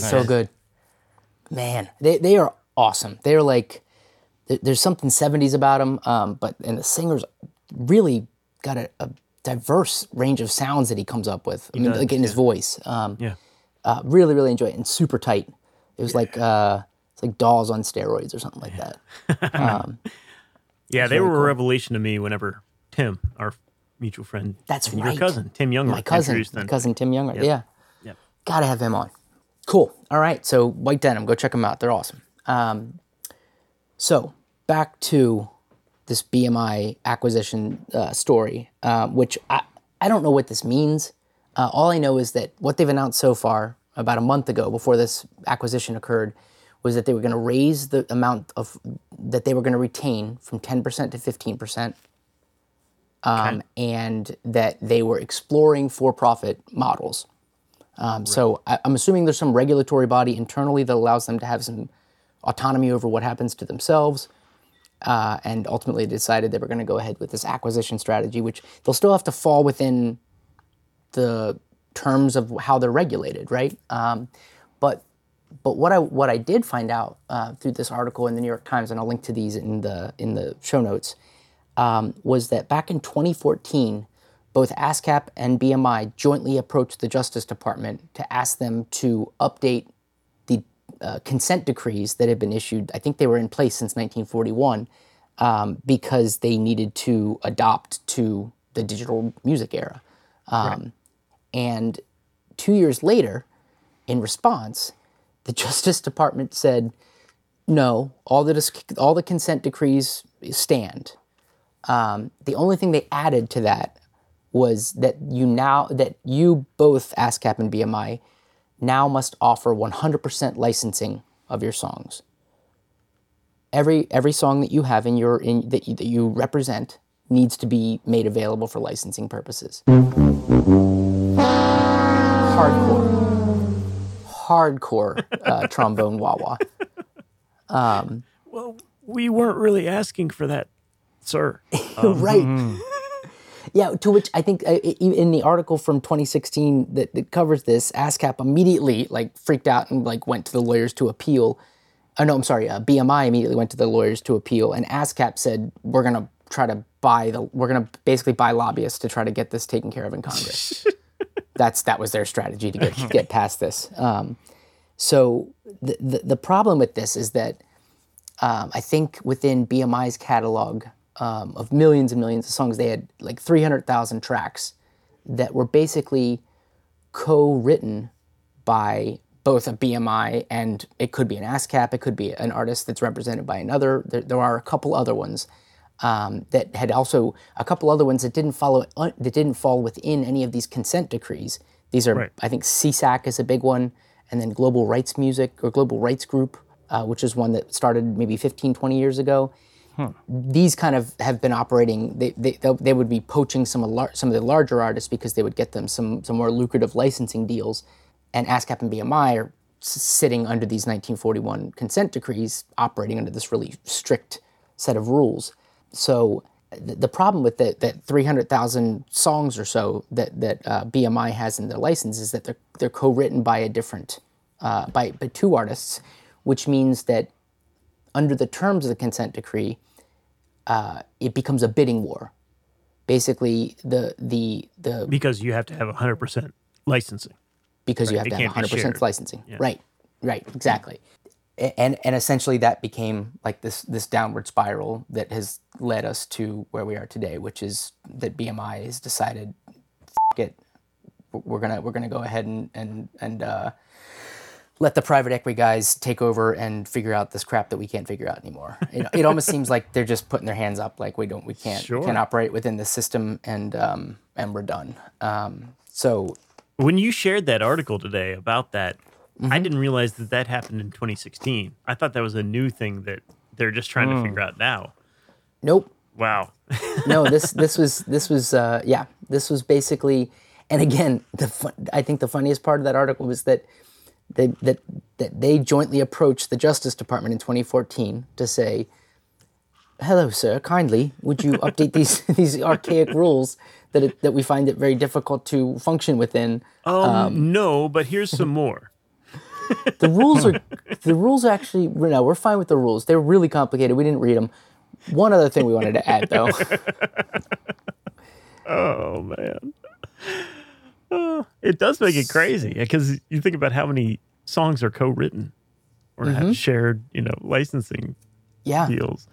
B: So good. Man they, they are awesome. They're like there's something 70s about them um, but and the singer's really got a, a diverse range of sounds that he comes up with. I mean
A: does,
B: like in his voice um,
A: Yeah.
B: uh, really really enjoy it and super tight. It was like uh, it's like dolls on steroids or something like that.
A: Yeah, they were a revelation to me whenever Tim, our mutual friend,
B: That's right.
A: your cousin, Tim Younger,
B: my cousin. my cousin tim younger yeah.
A: Yep.
B: gotta have him on cool. All right. So white denim go check them out. They're awesome. Um, so back to this bmi acquisition uh, story uh, which I, I don't know what this means. Uh, all i know is that what they've announced so far about a month ago before this acquisition occurred was that they were going to raise the amount of that they were going to retain from 10% to 15% um, and that they were exploring for-profit models. Um, So I, I'm assuming there's some regulatory body internally that allows them to have some autonomy over what happens to themselves. Uh, and ultimately decided they were going to go ahead with this acquisition strategy, which they'll still have to fall within the terms of how they're regulated, right? Um, but but what I what I did find out uh, through this article in the New York Times, and I'll link to these in the in the show notes, um, was that back in 2014, both ASCAP and BMI jointly approached the Justice Department to ask them to update the uh, consent decrees that had been issued. I think they were in place since 1941 um, because they needed to adopt to the digital music era. Um, And two years later, in response, the Justice Department said, "No, all the dis- all the consent decrees stand." Um, the only thing they added to that was that you now that you both ASCAP and BMI now must offer 100% licensing of your songs. Every every song that you have in your in that you, that you represent needs to be made available for licensing purposes. Hardcore, hardcore uh, trombone wah wah.
A: Um, well, we weren't really asking for that, sir.
B: Um, right. Mm-hmm. Yeah, to which I think uh, in the article from 2016 that, that covers this, ASCAP immediately like freaked out and like went to the lawyers to appeal. Oh no, I'm sorry. Uh, BMI immediately went to the lawyers to appeal, and ASCAP said we're gonna try to buy the we're gonna basically buy lobbyists to try to get this taken care of in Congress. That's that was their strategy to get get past this. Um, so the, the the problem with this is that um, I think within BMI's catalog um, of millions and millions of songs, they had like 300,000 tracks that were basically co-written by both a BMI and it could be an ASCAP, it could be an artist that's represented by another. There, there are a couple other ones um, that had also a couple other ones that didn't follow uh, that didn't fall within any of these consent decrees. These are,
A: Right.
B: I think, SESAC is a big one, and then Global Rights Music or Global Rights Group, uh, which is one that started maybe 15, 20 years ago. These kind of have been operating. They, they, they'll- would be poaching some of, some of the larger artists because they would get them some, some more lucrative licensing deals. And ASCAP and BMI are sitting under these 1941 consent decrees, operating under this really strict set of rules. So the, the problem with the, that 300,000 songs or so that, that uh, BMI has in their license is that they're, they're co-written by a different, uh, by, by two artists, which means that under the terms of the consent decree, uh, it becomes a bidding war. Basically, the, the, the
A: because you have to have 100% licensing.
B: because you have
A: It
B: to have
A: can't
B: 100%
A: shared.
B: licensing. Right, right, exactly. And and essentially that became like this this downward spiral that has led us to where we are today, which is that BMI has decided, F- it, we're gonna we're gonna go ahead and and and uh, let the private equity guys take over and figure out this crap that we can't figure out anymore. It, it almost seems like they're just putting their hands up, like we don't we can't we
A: Sure.
B: can't operate within the system, and um, and we're done. Um, so
A: When you shared that article today about that, I
B: Mm-hmm.
A: didn't realize that that happened in 2016. I thought that was a new thing that they're just trying to figure out now.
B: nope.
A: Wow.
B: no this this was this was uh, yeah this was basically and again the fun, I think the funniest part of that article was that they that that they jointly approached the Justice Department in 2014 to say hello sir kindly would you update these these archaic rules that it, that we find it very difficult to function within?
A: Um, no, but here's some more.
B: the rules are the rules are actually no we're fine with the rules. They're really complicated. We didn't read them one other thing we wanted to add though.
A: Oh man. Oh, it does make it crazy because you think about how many songs are co-written or
B: Mm-hmm.
A: have shared, you know, licensing
B: yeah
A: deals.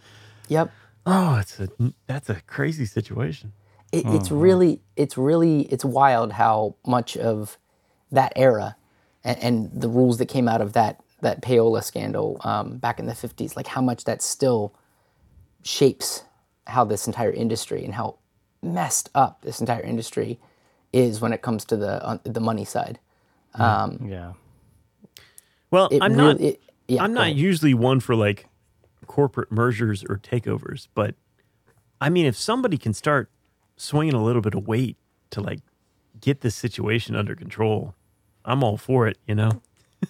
B: yep
A: Oh, it's a that's a crazy situation.
B: it, it's really it's really it's wild how much of that era and, and the rules that came out of that that payola scandal um, back in the 50s like how much that still shapes how this entire industry and how messed up this entire industry is when it comes to the on the money side mm-hmm.
C: um, Yeah.
A: Well, I'm
B: really,
A: not
B: it, yeah
A: I'm not
B: ahead.
A: usually one for like corporate mergers or takeovers, but I mean, if somebody can start swinging a little bit of weight to like get this situation under control, I'm all for it. You know,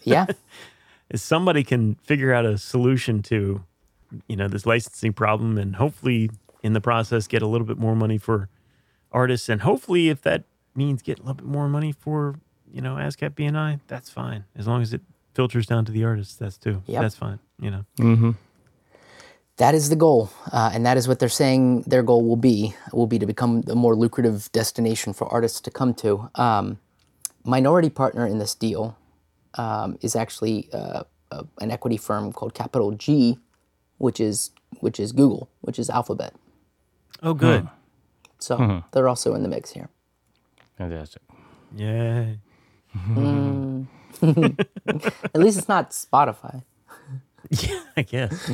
B: yeah
A: if somebody can figure out a solution to, you know, this licensing problem, and hopefully in the process get a little bit more money for artists, and hopefully if that means get a little bit more money for, you know, ASCAP BMI, that's fine as long as it filters down to the artists. That's too.
B: Yep.
A: That's fine. You know.
B: that is the goal, uh, and that is what they're saying their goal will be. Will be to become a more lucrative destination for artists to come to. Um, minority partner in this deal um, is actually uh, a, an equity firm called CapitalG, which is which is Google, which is Alphabet.
A: Oh, good.
B: So they're also in the mix here.
C: Fantastic.
A: Yay.
B: At least it's not Spotify.
A: Yeah, I guess.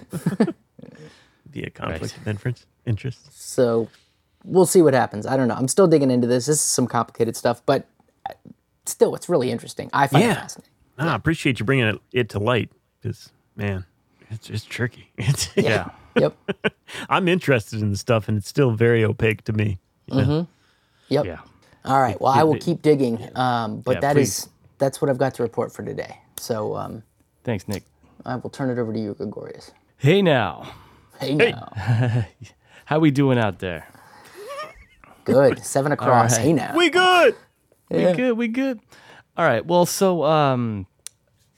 A: Be a conflict of interest. Interest.
B: So, we'll see what happens. I don't know. I'm still digging into this. This is some complicated stuff, but uh, still, it's really interesting. I find it
A: Yeah.
B: fascinating.
A: Nah, I appreciate you bringing it, it to light because, man, it's just tricky. It's,
C: Yeah.
B: Yep.
A: I'm interested in the stuff, and it's still very opaque to me. Hmm.
B: Yep.
C: Yeah.
B: All right. Well, I will keep digging. Um, but
C: Yeah,
B: that is
C: please.
B: that's what I've got to report for today. So um,
C: Thanks, Nick.
B: I will turn it over to you, Gregorius.
C: Hey now.
B: Hey, now.
C: How we doing out there?
B: Good. Seven across.
C: right.
B: Hey now.
A: We good.
C: We good. We good. All right. Well, so um,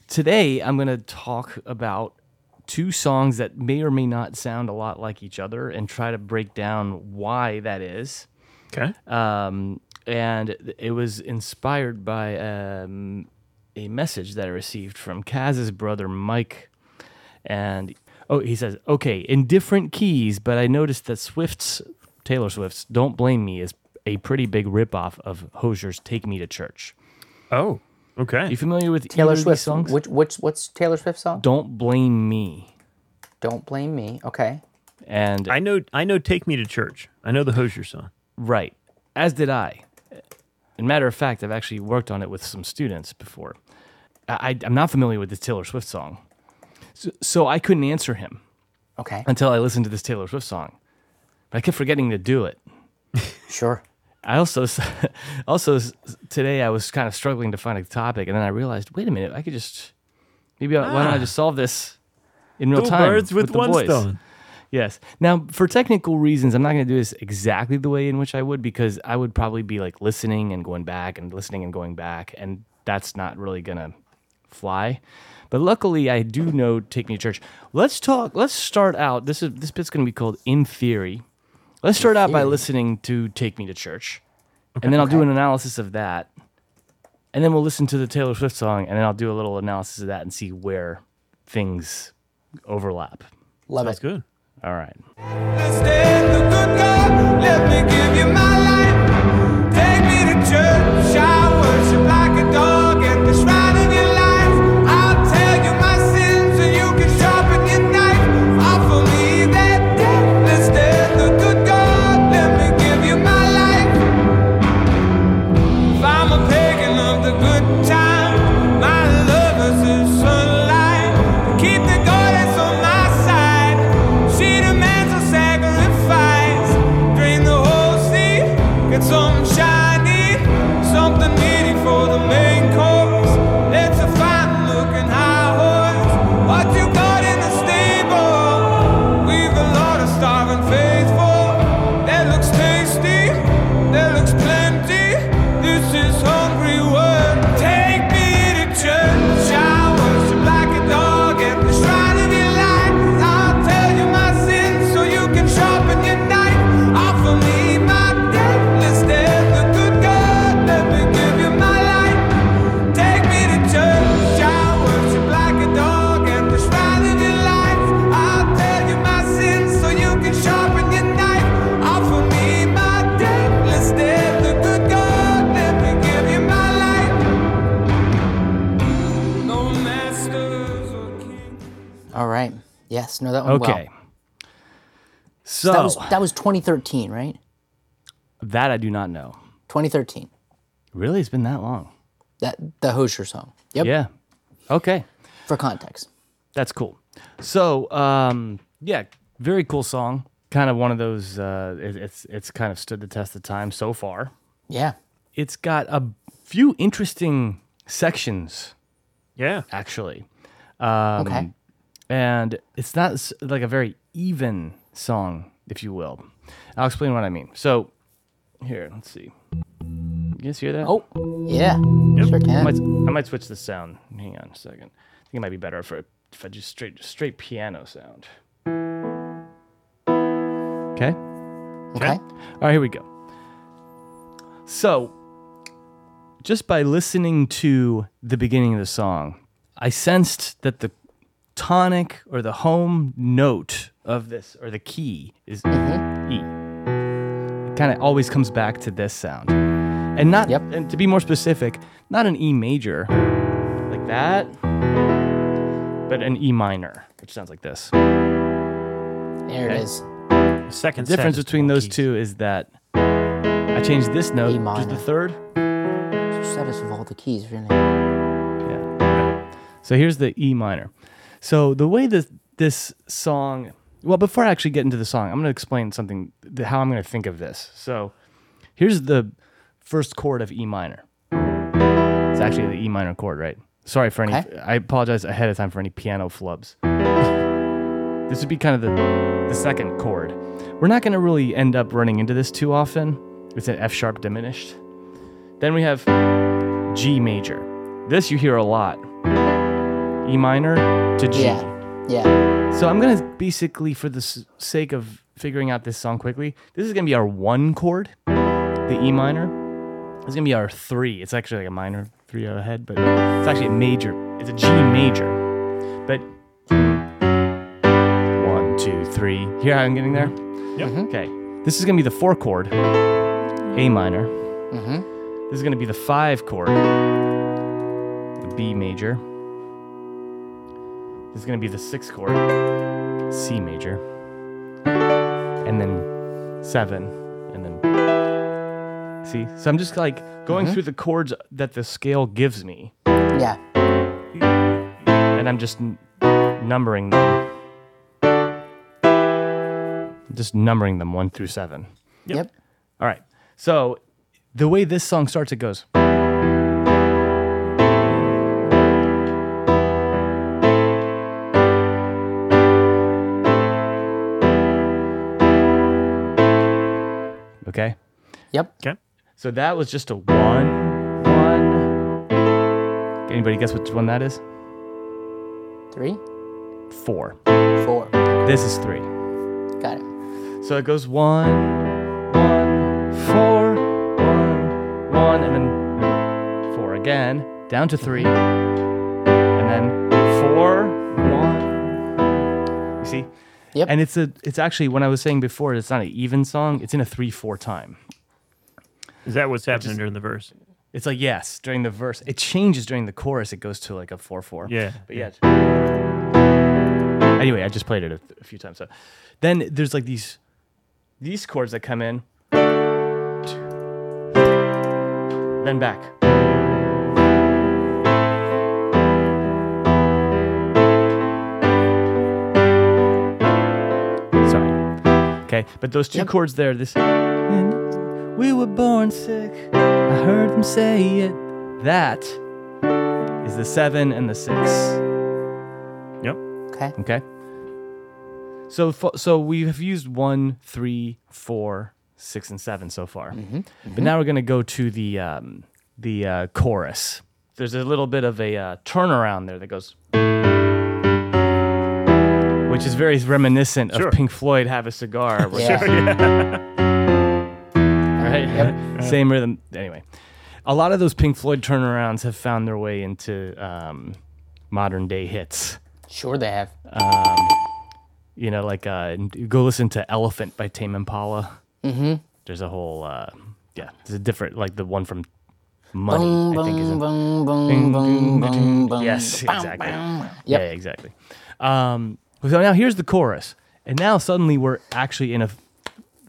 C: today I'm going to talk about two songs that may or may not sound a lot like each other and try to break down why that is.
A: Okay.
C: Um, and it was inspired by um, a message that I received from Kaz's brother Mike. And oh, he says, okay, in different keys, but I noticed that Swift's, Taylor Swift's Don't Blame Me is a pretty big ripoff of Hozier's Take Me to Church.
A: Oh, okay.
C: you familiar with
B: Taylor
C: either of these
B: Swift.
C: songs?
B: Which which what's Taylor Swift song?
C: Don't Blame Me.
B: Don't blame me. Okay.
C: And
A: I know. I know. Take me to church. I know the Hosier song.
C: Right. As did I. And matter of fact, I've actually worked on it with some students before. I, I, am not familiar with this Taylor Swift song. So, so I couldn't answer him
B: Okay.
C: until I listened to this Taylor Swift song. But I kept forgetting to do it.
B: Sure.
C: I also, also today I was kind of struggling to find a topic, and then I realized, wait a minute, I could just maybe I, why don't I ah. just solve this in real
A: Two
C: time
A: birds with,
C: the
A: one
C: voice?
A: stone.
C: Yes. Now, for technical reasons, I'm not going to do this exactly the way in which I would because I would probably be like listening and going back and listening and going back, and that's not really going to fly. But luckily, I do know Take Me to Church. Let's talk. Let's start out. This is this bit's going to be called In Theory. Let's start out by listening to Take Me to Church, and then I'll do an analysis of that, and then we'll listen to the Taylor Swift song, and then I'll do a little analysis of that and see where things overlap.
B: Love
A: That's
B: it.
A: good.
C: All right.
B: Yes. No, that one.
C: Okay.
B: Well.
C: So
B: That was that was 2013, right?
C: that I do not know.
B: 2013.
C: Really, it's been that long.
B: That the Hozier song. Yep.
C: Yeah. Okay,
B: For context.
C: that's cool. So, um, yeah, very cool song. Kind of one of those. Uh, it, it's it's kind of stood the test of time so far.
B: Yeah.
C: It's got a few interesting sections
A: Yeah.
C: actually. Um,
B: Okay.
C: And it's not like a very even song, if you will. I'll explain what I mean. So, here, let's see. You guys hear that?
B: Oh. Yeah. Sure
C: I might, I might switch the sound. Hang on a second. I think it might be better for if I just straight straight piano sound. Okay.
B: Okay.
C: All right, here we go. So, just by listening to the beginning of the song, I sensed that the tonic or the home note of this or the key is E. Mm-hmm. It kind of always comes back to this sound. And not
B: Yep.
C: and to be more specific, not an E major like that, but an E minor, which sounds like this.
B: There it
C: Okay.
B: is.
A: Second
C: The difference between those
A: keys.
C: two is that I changed this note,
B: E
C: which is the third.
B: You said us of all the keys, really.
C: Yeah. So here's the E minor. So the way that this song, well, before I actually get into the song, I'm going to explain something, how I'm going to think of this. So here's the first chord of E minor. It's actually the E minor chord, right? Sorry for any,
B: Okay.
C: I apologize ahead of time for any piano flubs. this would be kind of the, the second chord. We're not going to really end up running into this too often. It's an F sharp diminished. Then we have G major. This you hear a lot. E minor to G.
B: Yeah. Yeah.
C: So I'm gonna basically, for the s- sake of figuring out this song quickly, this is gonna be our one chord, the E minor. It's gonna be our three. It's actually like a minor three ahead, but it's actually a major. It's a G major. But one, two, three. Here I'm getting there.
A: Yep.
C: Okay. This is gonna be the four chord, A minor. Mm-hmm. This is gonna be the five chord, the B major. Is going to be the sixth chord, C major, and then seven, and then see. So I'm just like going mm-hmm. through the chords that the scale gives me,
B: Yeah.
C: and I'm just n- numbering them. Just numbering them one through seven.
B: Yep.
C: All right. So the way this song starts, it goes. Okay.
B: Yep.
A: Okay.
C: So that was just a one, one. Anybody guess which one that is?
B: Three,
C: Four.
B: four.
C: This is three.
B: Got it.
C: So it goes one, one, four, one, one, and then four again, down to three, and then four, one. You see?
B: Yep.
C: And it's a, it's actually when I was saying before, it's not an even song. It's in a three-four time.
A: Is that what's happening during the verse?
C: It's like yes, during the verse, it changes during the chorus. It goes to like a four-four.
A: Yeah.
C: But yeah. Anyway, I just played it a, a few times. So then there's like these these chords that come in, then back. Okay, but those two
B: Yep.
C: chords there, this. We were born sick. I heard them say it. That is the seven and the six.
A: Yep.
B: Okay.
C: Okay. So so we have used one, three, four, six, and seven so far. But now we're gonna go to the um, the uh, chorus. There's a little bit of a uh, turnaround there that goes, which is very reminiscent
A: Sure.
C: of Pink Floyd "Have a Cigar." which
B: Yeah.
C: right? Same rhythm. Anyway, a lot of those Pink Floyd turnarounds have found their way into um, modern day hits.
B: Sure they have.
C: You know, like uh, go listen to "Elephant" by Tame Impala. Mm-hmm. There's a whole, uh, yeah, there's a different, like the one from Money.
B: Boom,
C: I think is in,
B: boom, boom, boom, boom, boom.
C: yes, exactly.
B: bow.
C: Yeah, exactly. Um, so now here's the chorus, and now suddenly we're actually in a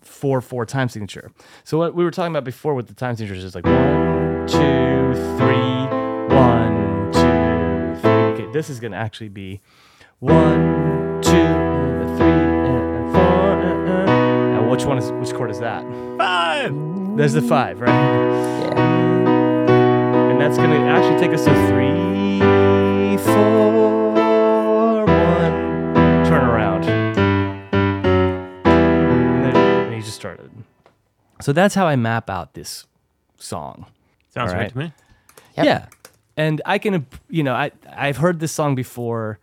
C: four four time signature. So what we were talking about before with the time signatures is like one, two, three, one, two, three. Okay, this is gonna actually be one, two, three, four. Uh, uh. Now which one is which chord is that?
A: Five.
C: There's the five, right?
B: Yeah.
C: And that's gonna actually take us to three, four, started. So that's how I map out this song.
A: Sounds
C: All
A: right
C: right.
A: to me.
B: Yep.
C: Yeah. And I can, you know, I, I've heard this song before.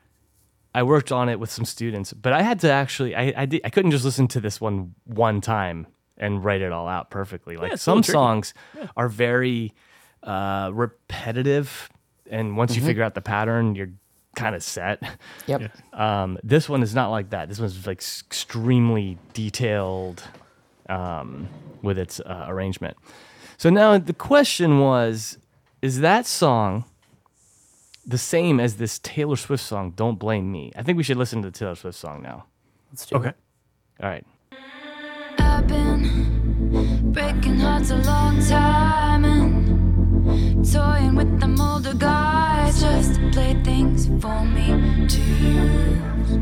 C: I worked on it with some students, but I had to actually, I, I, did, I couldn't just listen to this one one time and write it all out perfectly. Like
A: it's a little
C: some
A: tricky.
C: songs are very uh, repetitive, and once you figure out the pattern, you're kind of set.
B: Yep.
C: Um, this one is not like that. This one's like s- extremely detailed um, with its uh, arrangement. So now the question was: Is that song the same as this Taylor Swift song? Don't blame me. I think we should listen to the Taylor Swift song now.
B: Let's do
A: Okay.
B: it. Okay.
C: All right.
F: I've been breaking Breaking hearts a long time and toying with them older guys just to play things for me to use.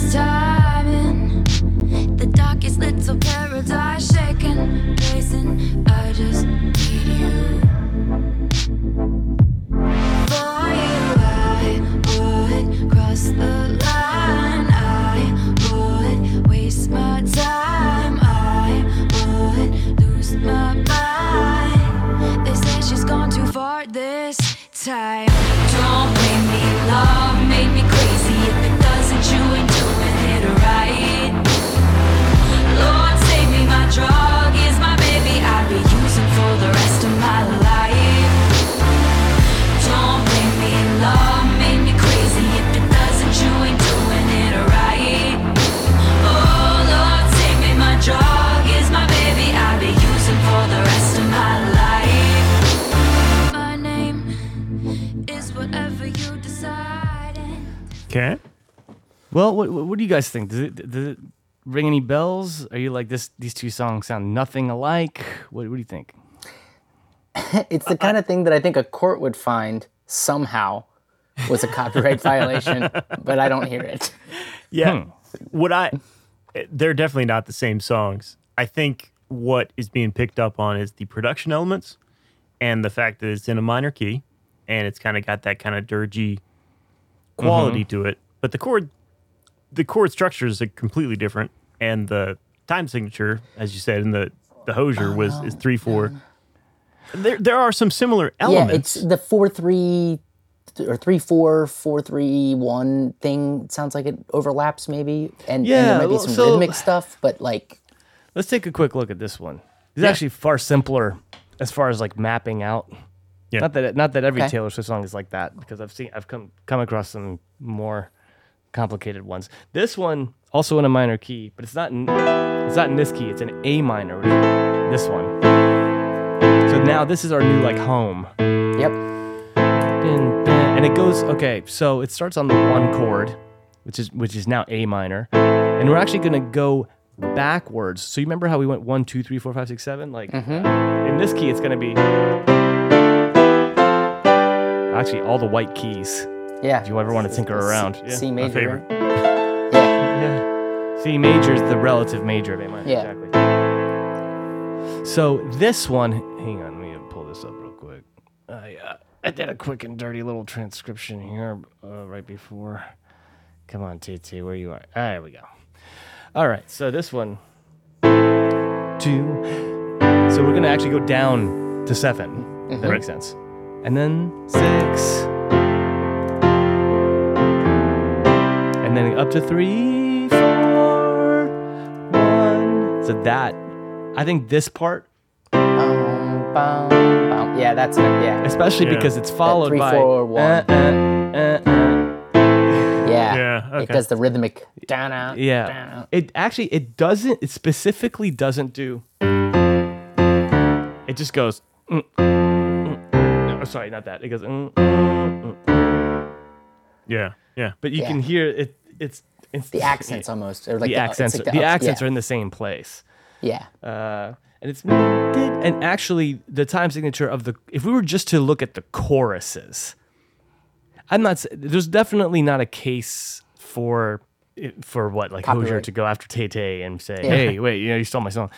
F: The time in the darkest little paradise, shaking, pacing. I just need you. For you, I would cross the line. I would waste my time. I would lose my mind. They say she's gone too far this time.
A: Okay.
C: Well, what, what what do you guys think? Does it, does it ring any bells? Are you like this? These two songs sound nothing alike. What, what do you think?
B: It's the kind of thing that I think a court would find somehow was a copyright violation, but I don't hear it.
A: Yeah. Hmm. What I, they're definitely not the same songs. I think what is being picked up on is the production elements and the fact that it's in a minor key and it's kind of got that kind of dirgy quality mm-hmm. to it. But the chord, the chord structures are completely different. And the time signature, as you said, in the, the Hozier was is three, four. Oh, there, there are some similar elements.
B: Yeah, it's the four three or three four four three one thing. It sounds like it overlaps maybe, and, and there might be some
C: so-
B: rhythmic stuff, but like
C: Let's take a quick look at this one. It's
A: Yeah.
C: actually far simpler as far as like mapping out.
A: Yeah.
C: Not that not that every
B: Okay.
C: Taylor Swift song is like that because I've seen I've come come across some more complicated ones. This one also in a minor key, but it's not in, it's not in this key. It's an A minor. This one. So now this is our new like home.
B: yep,
C: Bin, bin, and it goes okay. So it starts on the one chord, which is which is now A minor, and we're actually gonna go backwards. So you remember how we went one, two, three, four, five, six, seven? Like mm-hmm. in this key, it's gonna be actually all the white keys.
B: yeah.
C: If you ever want to tinker around, yeah.
B: C major.
A: favorite.
B: Yeah,
C: Yeah. C major is the relative major of A minor.
B: Yeah.
C: Exactly. So this one, hang on, let me pull this up real quick. I uh, I did a quick and dirty little transcription here uh, right before. Come on, TT, where you are? Ah, there we go. All right, so this one, two. So we're gonna actually go down to 7 if That makes sense. And then six. And then up to three, four, one. So that, I think this part,
B: Bum, bum, bum. yeah, that's it. Yeah,
C: especially
A: Yeah.
C: because it's followed
B: three,
C: by
B: four, one.
C: uh, uh, uh, uh.
B: yeah,
A: Yeah,
B: It does the rhythmic down out.
C: Yeah.
B: down.
C: It actually it doesn't it specifically doesn't do it just goes mm, mm. no, sorry, not that. It goes mm, mm, mm.
A: Yeah. Yeah.
C: but you
B: Yeah.
C: can hear it it's, it's
B: The accents almost, or like
C: the,
B: the,
C: accents
B: like
C: the,
B: up-
C: accents
B: yeah.
C: are in the same place.
B: Yeah,
C: Uh, and it's and actually the time signature of the if we were just to look at the choruses, I'm not. s- There's definitely not a case for for what like Hozier
B: Copyright.
C: to go after Tay Tay and say,
B: Yeah.
C: "Hey, wait, you know, you stole my song."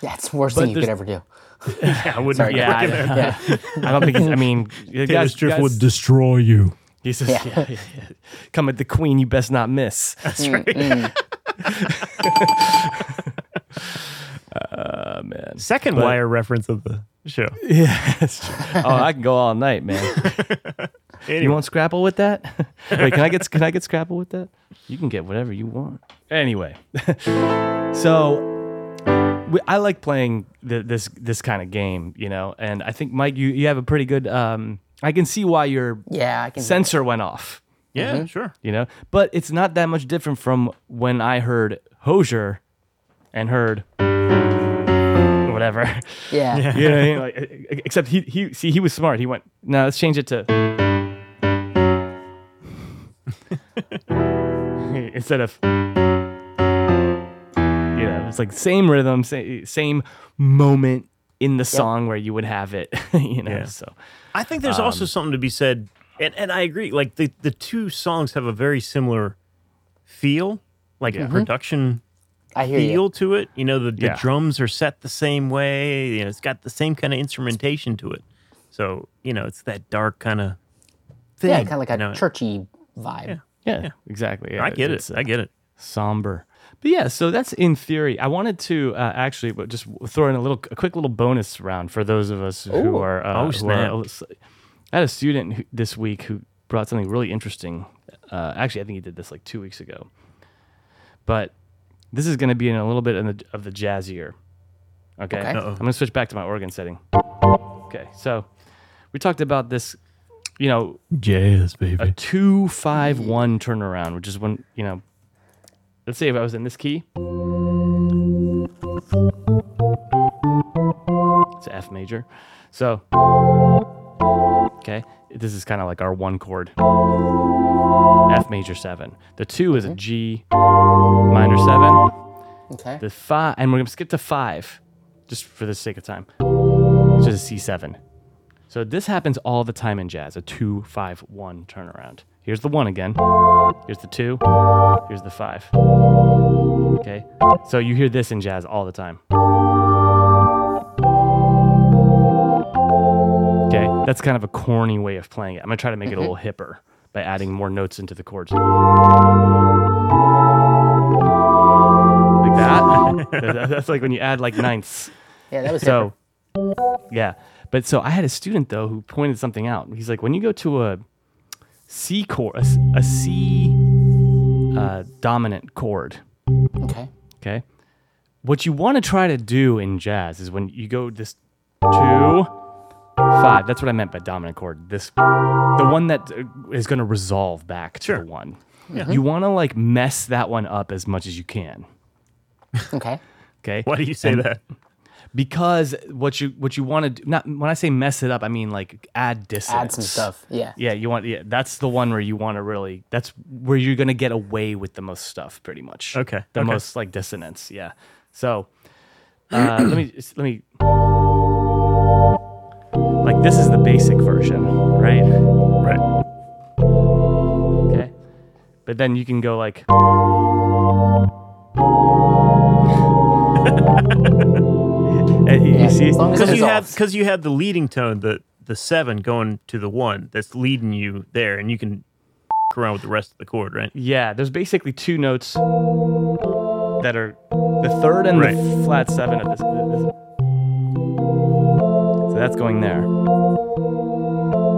B: yeah, it's the worst
C: But
B: thing you could ever do.
A: I wouldn't.
B: Sorry,
C: Yeah, I,
B: Yeah,
C: I don't think. He's, I mean, the
A: Taylor
C: guys,
A: Swift
C: guys-
A: would destroy you.
C: He says,
B: Yeah.
C: yeah. Yeah, yeah, "Come at the queen, you best not miss."
A: That's mm, right.
C: Oh man.
A: Second
C: But-
A: wire reference of the show.
C: Yeah, that's true. Oh, I can go all night, man.
A: Anyway,
C: You want Scrapple with that? Wait, can I get can I get Scrapple with that? You can get whatever you want. Anyway, so we, I like playing the, this this kind of game, you know, and I think Mike, you you have a pretty good. Um, I can see why your
B: yeah, I can.
C: sensor went off,
A: yeah, sure.
C: you know, but it's not that much different from when I heard Hozier and heard whatever.
B: yeah,
C: You know I mean? Like, except he he see he was smart. He went, no, let's change it to. instead of you know, it's like same rhythm, same, same moment in the song where you would have it, you know.
A: Yeah.
C: So
A: I think there's
C: Um,
A: also something to be said, and, and I agree. Like the, the two songs have a very similar feel, like
C: Yeah.
A: production
B: I hear
A: feel
B: you.
A: to it. You know, the, the
C: Yeah.
A: drums are set the same way. You know, it's got the same kind of instrumentation to it. So you know, it's that dark kind of thing.
B: Yeah, kind of like a
A: you know?
B: churchy vibe.
C: yeah, exactly. Yeah,
A: I get it.
C: uh,
A: I get it.
C: somber. But yeah, so that's in theory. I wanted to uh, actually but just throw in a little, a quick little bonus round for those of us who
B: Ooh.
C: are. Uh,
A: Oh,
C: who
A: snap.
C: are- I had a student who, this week who brought something really interesting. Uh, actually, I think he did this like two weeks ago. But this is going to be in a little bit in the, of the jazzier. Okay,
B: Okay.
C: I'm going to switch back to my organ setting. Okay, so we talked about this. You know,
A: Jazz, baby.
C: a
A: baby.
C: two five one turnaround, which is when you know. Let's say if I was in this key, it's F major. So, okay, this is kind of like our one chord, F major seven. The two is a G minor seven.
B: Okay.
C: The five, and we're gonna skip to five, just for the sake of time. It's just a C seven. So this happens all the time in jazz, a two, five, one turnaround. Here's the one again. Here's the two. Here's the five. Okay. So you hear this in jazz all the time. Okay. That's kind of a corny way of playing it. I'm gonna try to make it a mm-hmm. little hipper by adding more notes into the chords. Like that. That- That's like when you add like ninths.
B: Yeah, that was
C: So, yeah. But so I had a student though who pointed something out. He's like, when you go to a C chord, a, s- a C uh, dominant chord.
B: Okay.
C: okay, what you want to try to do in jazz is when you go this two, five. That's what I meant by dominant chord. This, the one that uh, going to resolve back to the one. You want to like mess that one up as much as you can.
B: Okay.
C: Okay.
A: Why do you say
C: And-
A: that?
C: Because what you what you want to do not when I say mess it up I mean like add dissonance
B: Add some stuff. Yeah.
C: yeah you want yeah that's the one where you want to really that's where you're gonna get away with the most stuff pretty much
A: Okay,
C: the
A: okay.
C: most like dissonance yeah so uh, let me let me like this is the basic version right
A: Right.
C: okay but then you can go like you
B: Yeah,
C: see
B: as long as
A: Because you
B: off.
A: have because you have the leading tone, the the seven going to the one that's leading you there, and you can around with the rest of the chord, right?
C: Yeah, there's basically two notes that are the third and
A: Right.
C: the flat seven of this. this- So that's going there.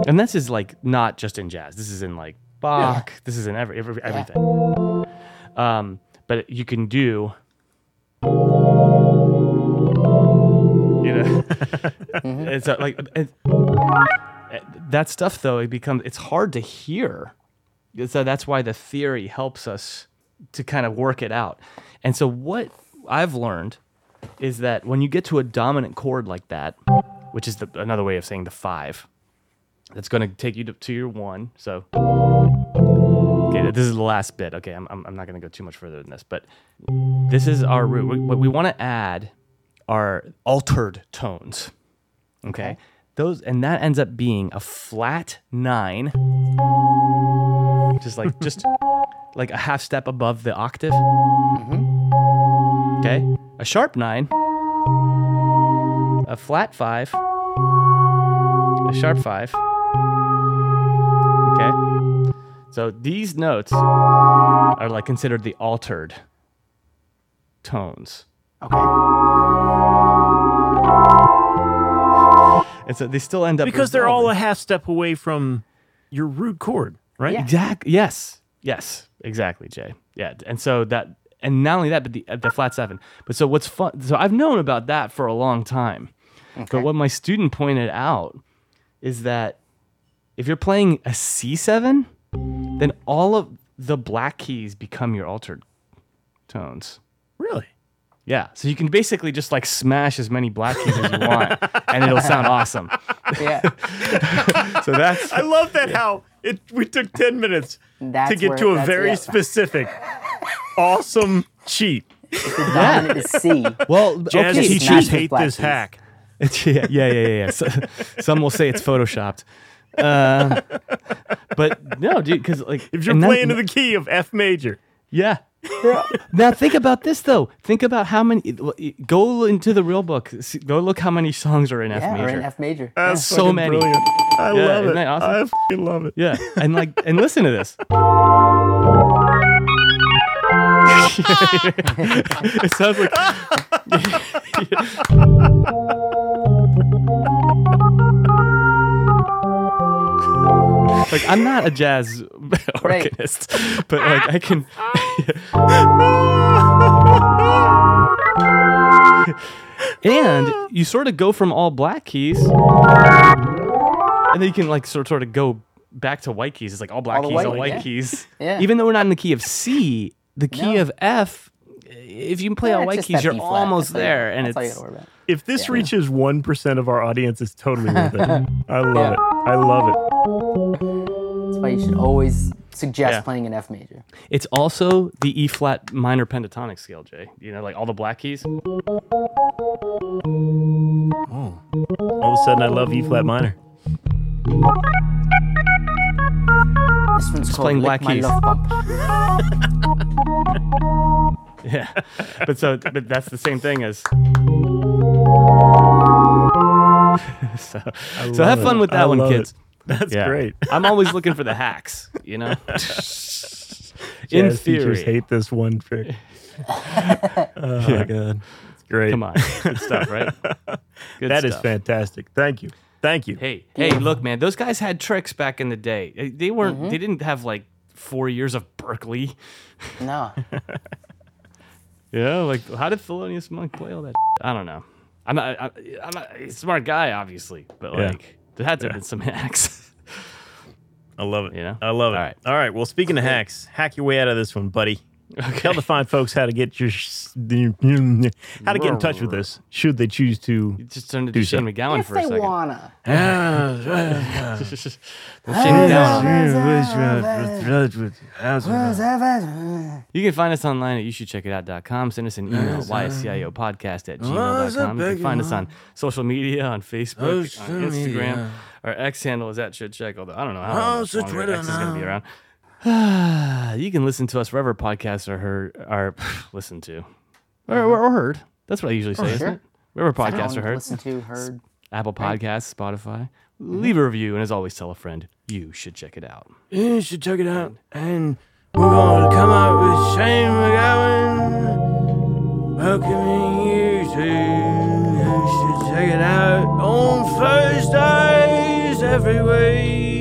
C: And this is like not just in jazz. This is in like Bach. This is in every, every everything. Um, but you can do. It's uh, like that stuff though. It becomes it's hard to hear so that's why the theory helps us to kind of work it out. And so what I've learned is that when you get to a dominant chord like that, which is the, another way of saying the five, that's going to take you to, to your one. So, okay, this is the last bit. Okay, I'm, I'm, not going to go too much further than this, but this is our root. What we want to add are altered tones. Okay. Those and that ends up being a flat nine just like just like a half step above the octave. Mm-hmm. Okay, a sharp nine, a flat five, a sharp five. Okay, so these notes are like considered the altered tones.
B: Okay.
C: And so they still end up
A: Because they're all a half step away from your root chord, right?
B: Yeah.
C: Exact. Yes. Yes. Exactly, Jay. Yeah. And so that, and not only that, but the uh, the flat seven. But so what's fun? So I've known about that for a long time. Okay. But what my student pointed out is that if you're playing a C seven, then all of the black keys become your altered tones.
A: Really?
C: Yeah. So you can basically just like smash as many black keys as you want, and it'll sound awesome.
B: Yeah.
C: So that's
A: I love that how it we took ten minutes to get
B: where-
A: to a very
B: yeah.
A: specific. awesome cheat.
B: The dominant is C.
C: Well,
A: Jazz
C: okay.
A: Teachers hate this
B: keys.
A: hack.
C: It's- yeah, yeah, yeah, yeah. yeah. So, some will say it's photoshopped. Um, but no, dude, because like
A: If you're
C: and that-
A: playing to the key of F major,
C: yeah. now think about this though. Think about how many. Go into the real book. see- Go look how many songs are in F
B: Yeah, or
C: major.
B: in F major.
A: that's
C: So many.
A: Brilliant. I
C: Yeah,
A: love
C: isn't
A: it.
C: that awesome?
A: I love it.
C: Yeah, and like, and listen to this. it sounds like. Like I'm not a jazz
B: Right.
C: organist, but like I can. and you sort of go from all black keys and then you can like sort sort of go back to white keys. It's like all black
B: All
C: keys,
B: white
C: all white
B: yeah.
C: keys.
B: Yeah.
C: Even though we're not in the key of C, the key
B: No.
C: of F. If you can play
B: Yeah,
C: all white keys, you're
B: B flat.
C: almost
B: That's all you-
C: there, and
B: that's all you
C: it's
B: gotta worry about.
A: If this reaches one percent of our audience, it's totally worth it. I love
B: Yeah.
A: it. I love it.
B: That's why you should always suggest
C: Yeah.
B: playing an F major.
C: it's also the E flat minor pentatonic scale, Jay. You know, like all the black keys. Oh.
A: All of a sudden, I love E flat minor.
B: This one's called
C: playing
B: Lick
C: black
B: My
C: keys.
B: Love Bump.
C: Yeah, but so but that's the same thing as. so, so have fun with
A: I
C: that one,
A: love
C: kids.
A: It. That's
C: Yeah.
A: great.
C: I'm always looking for the hacks, you know. In
A: Jazz teachers
C: theory,
A: hate this one trick. oh my god, it's great.
C: come on, good stuff, right? Good
A: that is
C: stuff.
A: fantastic. Thank you. Thank you.
C: Hey, hey, look, man, those guys had tricks back in the day. They- They weren't.
B: Mm-hmm.
C: They didn't have like four years of Berklee.
B: No.
C: Yeah, like how did Thelonious Monk play all that? I don't know. I'm not, I, am not a smart guy, obviously, but
A: Yeah.
C: like there had to have been some hacks.
A: I love it.
C: You know?
A: I love it.
C: All right.
A: All right. Well, speaking of hacks, hack your way out of this one, buddy. Tell the fine folks how to get your how to get in touch with us should they choose to.
C: Just turned
A: Do
C: Shane
A: so.
C: MacGowan
B: if
C: for a second.
B: If
C: they wanna. You can find us online at youshouldcheckitout.com. Send us an email, ysciopodcast at gmail.com. You can find us on social media, on Facebook, on Instagram. Our X handle is at should check, although I don't know how oh, long X is going to be around. you can listen to us wherever podcasts are heard, are listened to, or, or, or heard. That's what I usually say, isn't
B: sure.
C: it? Wherever podcasts are heard.
B: Listen to, heard.
C: Apple Podcasts, Spotify. Mm-hmm. Leave a review, and as always, tell a friend. You should check it out.
A: You should check it out, and we're going to come out with Shane MacGowan welcoming you to. You should check it out on Thursdays every week.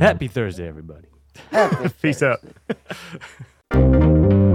C: Happy Thursday, everybody.
A: Peace out.